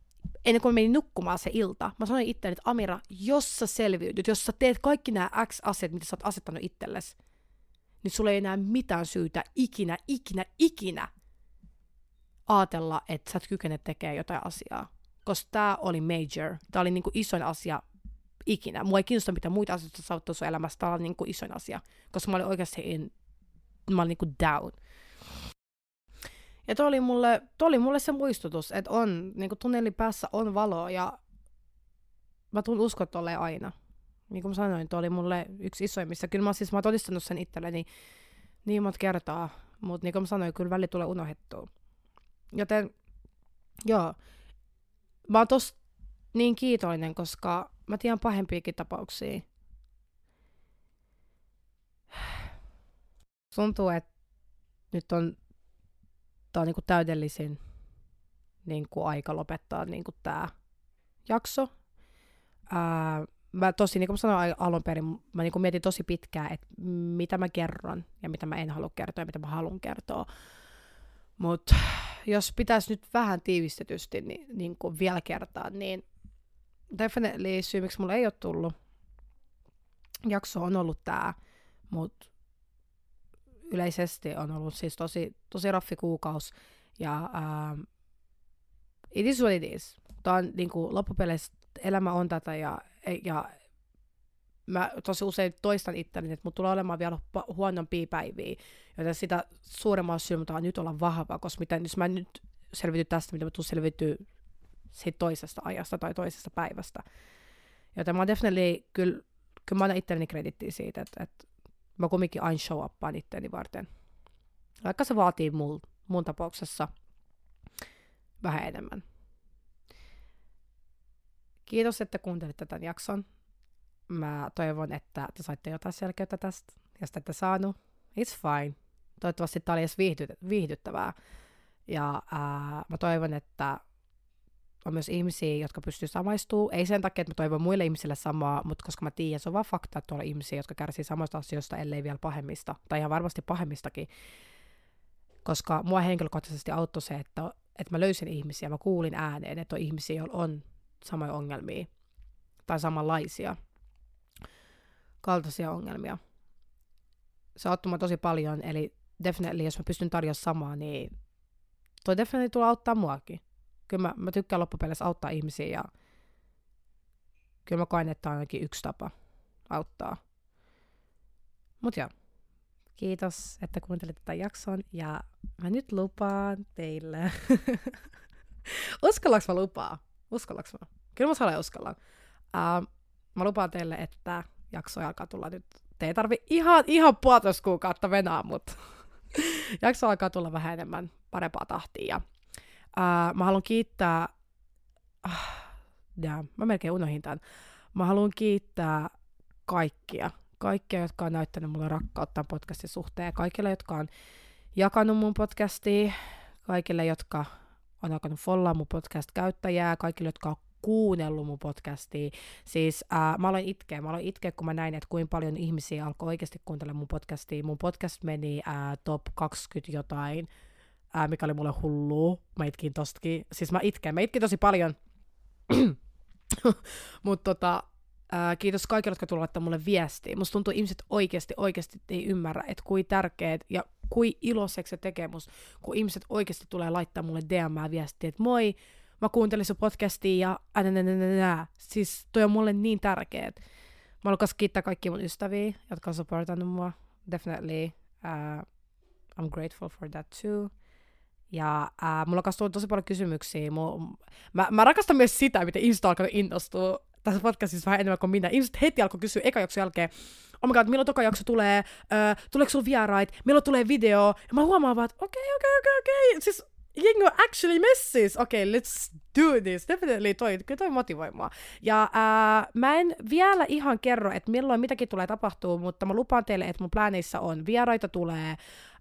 ennen kuin menin nukkumaan se ilta, mä sanoin itselleni, että Amira, jos sä selviydyt, jos sä teet kaikki nämä X-asiat, mitä sä oot asettanut itsellesi, niin sulla ei enää mitään syytä ikinä, ikinä, ikinä ajatella, että sä et kykene tekemään jotain asiaa. Koska tää oli major, tää oli niinku isoin asia ikinä. Mua ei kiinnosta mitä muita asioita saavuttaa sun elämässä, tää oli niinku isoin asia. Koska mä olin oikeasti in, mä olin niinku down. Ja toi oli mulle, toi oli mulle se muistutus, että on, niin kuin tunnelin päässä on valo ja mä tuun uskon tolleen aina. Niin kuin mä sanoin, toi oli mulle yksi isoimmista. Kyllä mä siis mä todistanut sen itselleni niin monta kertaa, mutta niin kuin mä sanoin, kyllä väli tulee unohdettua. Joten joo, mä oon tos niin kiitollinen, koska mä tiedän pahempiakin tapauksia. Tuntuu, että nyt on tämä on niin kuin täydellisin niin kuin aika lopettaa niin kuin tämä jakso. Ää, mä tosi, niin kuin sanoin alun perin, mä niin mietin tosi pitkään, että mitä mä kerron ja mitä mä en halua kertoa ja mitä mä haluan kertoa. Mutta jos pitäisi nyt vähän tiivistetysti niin, niin kuin vielä kertaa, niin definitely syy, miksi mulla ei ole tullut jakso on ollut tämä, mutta yleisesti on ollut siis tosi, tosi raffi kuukaus. Ja ähm, it is what it is. Tämä on niin kuin, loppupeleissä elämä on tätä ja, ja mä tosi usein toistan itteni, että mulla tulee olemaan vielä huonompia päiviä, joten sitä suuremmalla syyllä nyt olla vahva, koska mitä, jos mä nyt selvity tästä, mitä mä tulen selviytyä siitä toisesta ajasta tai toisesta päivästä. Joten mä oon definitely, kyllä, kyllä mä annan itselleni kredittiä siitä, että, että mä kumminkin aina show uppaan itteeni varten. Vaikka se vaatii mul, mun tapauksessa vähän enemmän. Kiitos, että kuuntelitte tämän jakson. Mä toivon, että te saitte jotain selkeyttä tästä. Jos ette saanut, it's fine. Toivottavasti tämä oli edes viihdyttävää. Ja ää, mä toivon, että on myös ihmisiä, jotka pystyy samaistumaan. Ei sen takia, että mä toivon muille ihmisille samaa, mutta koska mä tiedän, se on vaan fakta, että on ihmisiä, jotka kärsii samoista asioista, ellei vielä pahemmista, tai ihan varmasti pahemmistakin. Koska mua henkilökohtaisesti auttoi se, että, että mä löysin ihmisiä, mä kuulin ääneen, että on ihmisiä, joilla on samoja ongelmia, tai samanlaisia kaltaisia ongelmia. Mua tosi paljon, eli definitely, jos mä pystyn tarjoamaan samaa, niin toi definitely tulee auttaa muakin kyllä mä, mä tykkään loppupeleissä auttaa ihmisiä ja kyllä mä koen, että on ainakin yksi tapa auttaa. Mut joo, kiitos, että kuuntelit tätä jakson ja mä nyt lupaan teille. Uskallaks mä lupaa? Uskallaks mä? Kyllä mä uskallan. Uh, mä lupaan teille, että jakso alkaa tulla nyt podcastia. Ei tarvi ihan, ihan puolitoista kuukautta venaa, mutta jakso alkaa tulla vähän enemmän parempaa tahtia. Ja, ää, mä haluan kiittää, ah, yeah, mä melkein unohin tämän. Mä haluan kiittää kaikkia, kaikkia, jotka on näyttänyt mulle rakkautta podcastin suhteen, kaikille, jotka on jakanut mun podcastia, kaikille, jotka on alkanut follaa mun podcast-käyttäjää, kaikille, jotka on kuunnellut mun podcastia. Siis äh, mä aloin itkeä, mä aloin itkeä, kun mä näin, että kuinka paljon ihmisiä alkoi oikeasti kuuntelemaan mun podcastia. Mun podcast meni äh, top 20 jotain, äh, mikä oli mulle hullu. Mä itkin tostakin. Siis mä itken, mä itkin tosi paljon. Mutta tota, Ää, kiitos kaikille, jotka tulevat mulle viestiä. Musta tuntuu, että ihmiset oikeasti, oikeasti ei ymmärrä, että kui tärkeät ja kui iloiseksi se tekee musta, kun ihmiset oikeasti tulee laittaa mulle DM viestiä, että moi, mä kuuntelin sun podcastia ja änänänänänä. Siis toi on mulle niin tärkeet. Mä haluan kiittää kaikkia mun ystäviä, jotka on supportannut mua. Definitely. Uh, I'm grateful for that too. Ja uh, mulla on tullut tosi paljon kysymyksiä. Mulla, mä, mä rakastan myös sitä, miten ihmiset alkanut innostua tässä podcastissa vähän enemmän kuin minä. Ihmiset heti alkoi kysyä eka jakson jälkeen, oh my god, milloin toka jakso tulee, öö, tuleeko sulla vierait, milloin tulee video, ja mä huomaan vaan, että okei, okay, okei, okay, okei, okay, okei, okay. siis jengi on actually messis, okei, okay, let's do this, definitely toi, kyllä toi motivoi mua. Ja ää, mä en vielä ihan kerro, että milloin mitäkin tulee tapahtuu, mutta mä lupaan teille, että mun pläänissä on vieraita tulee,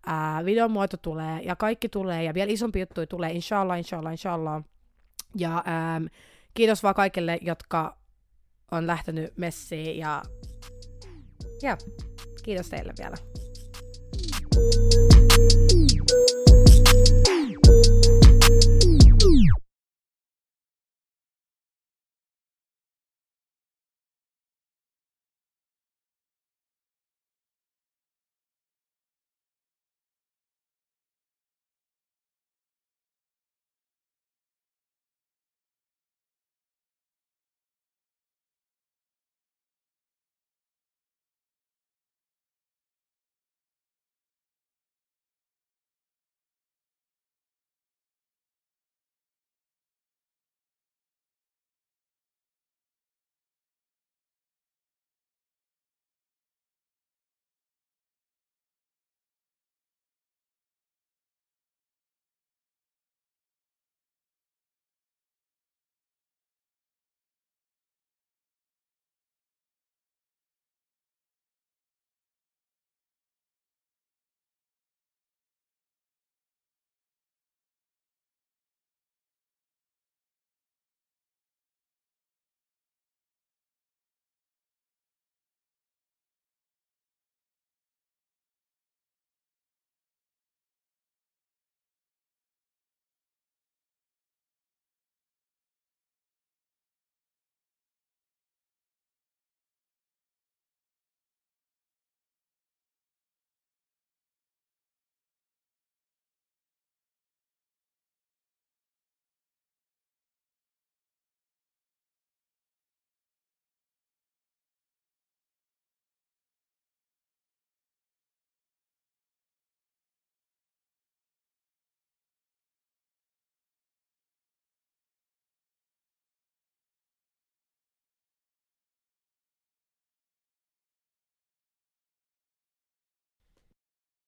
ää, videomuoto tulee, ja kaikki tulee, ja vielä isompi juttu tulee, inshallah, inshallah, inshallah. Ja ää, kiitos vaan kaikille, jotka on lähtenyt messiin ja, ja kiitos teille vielä.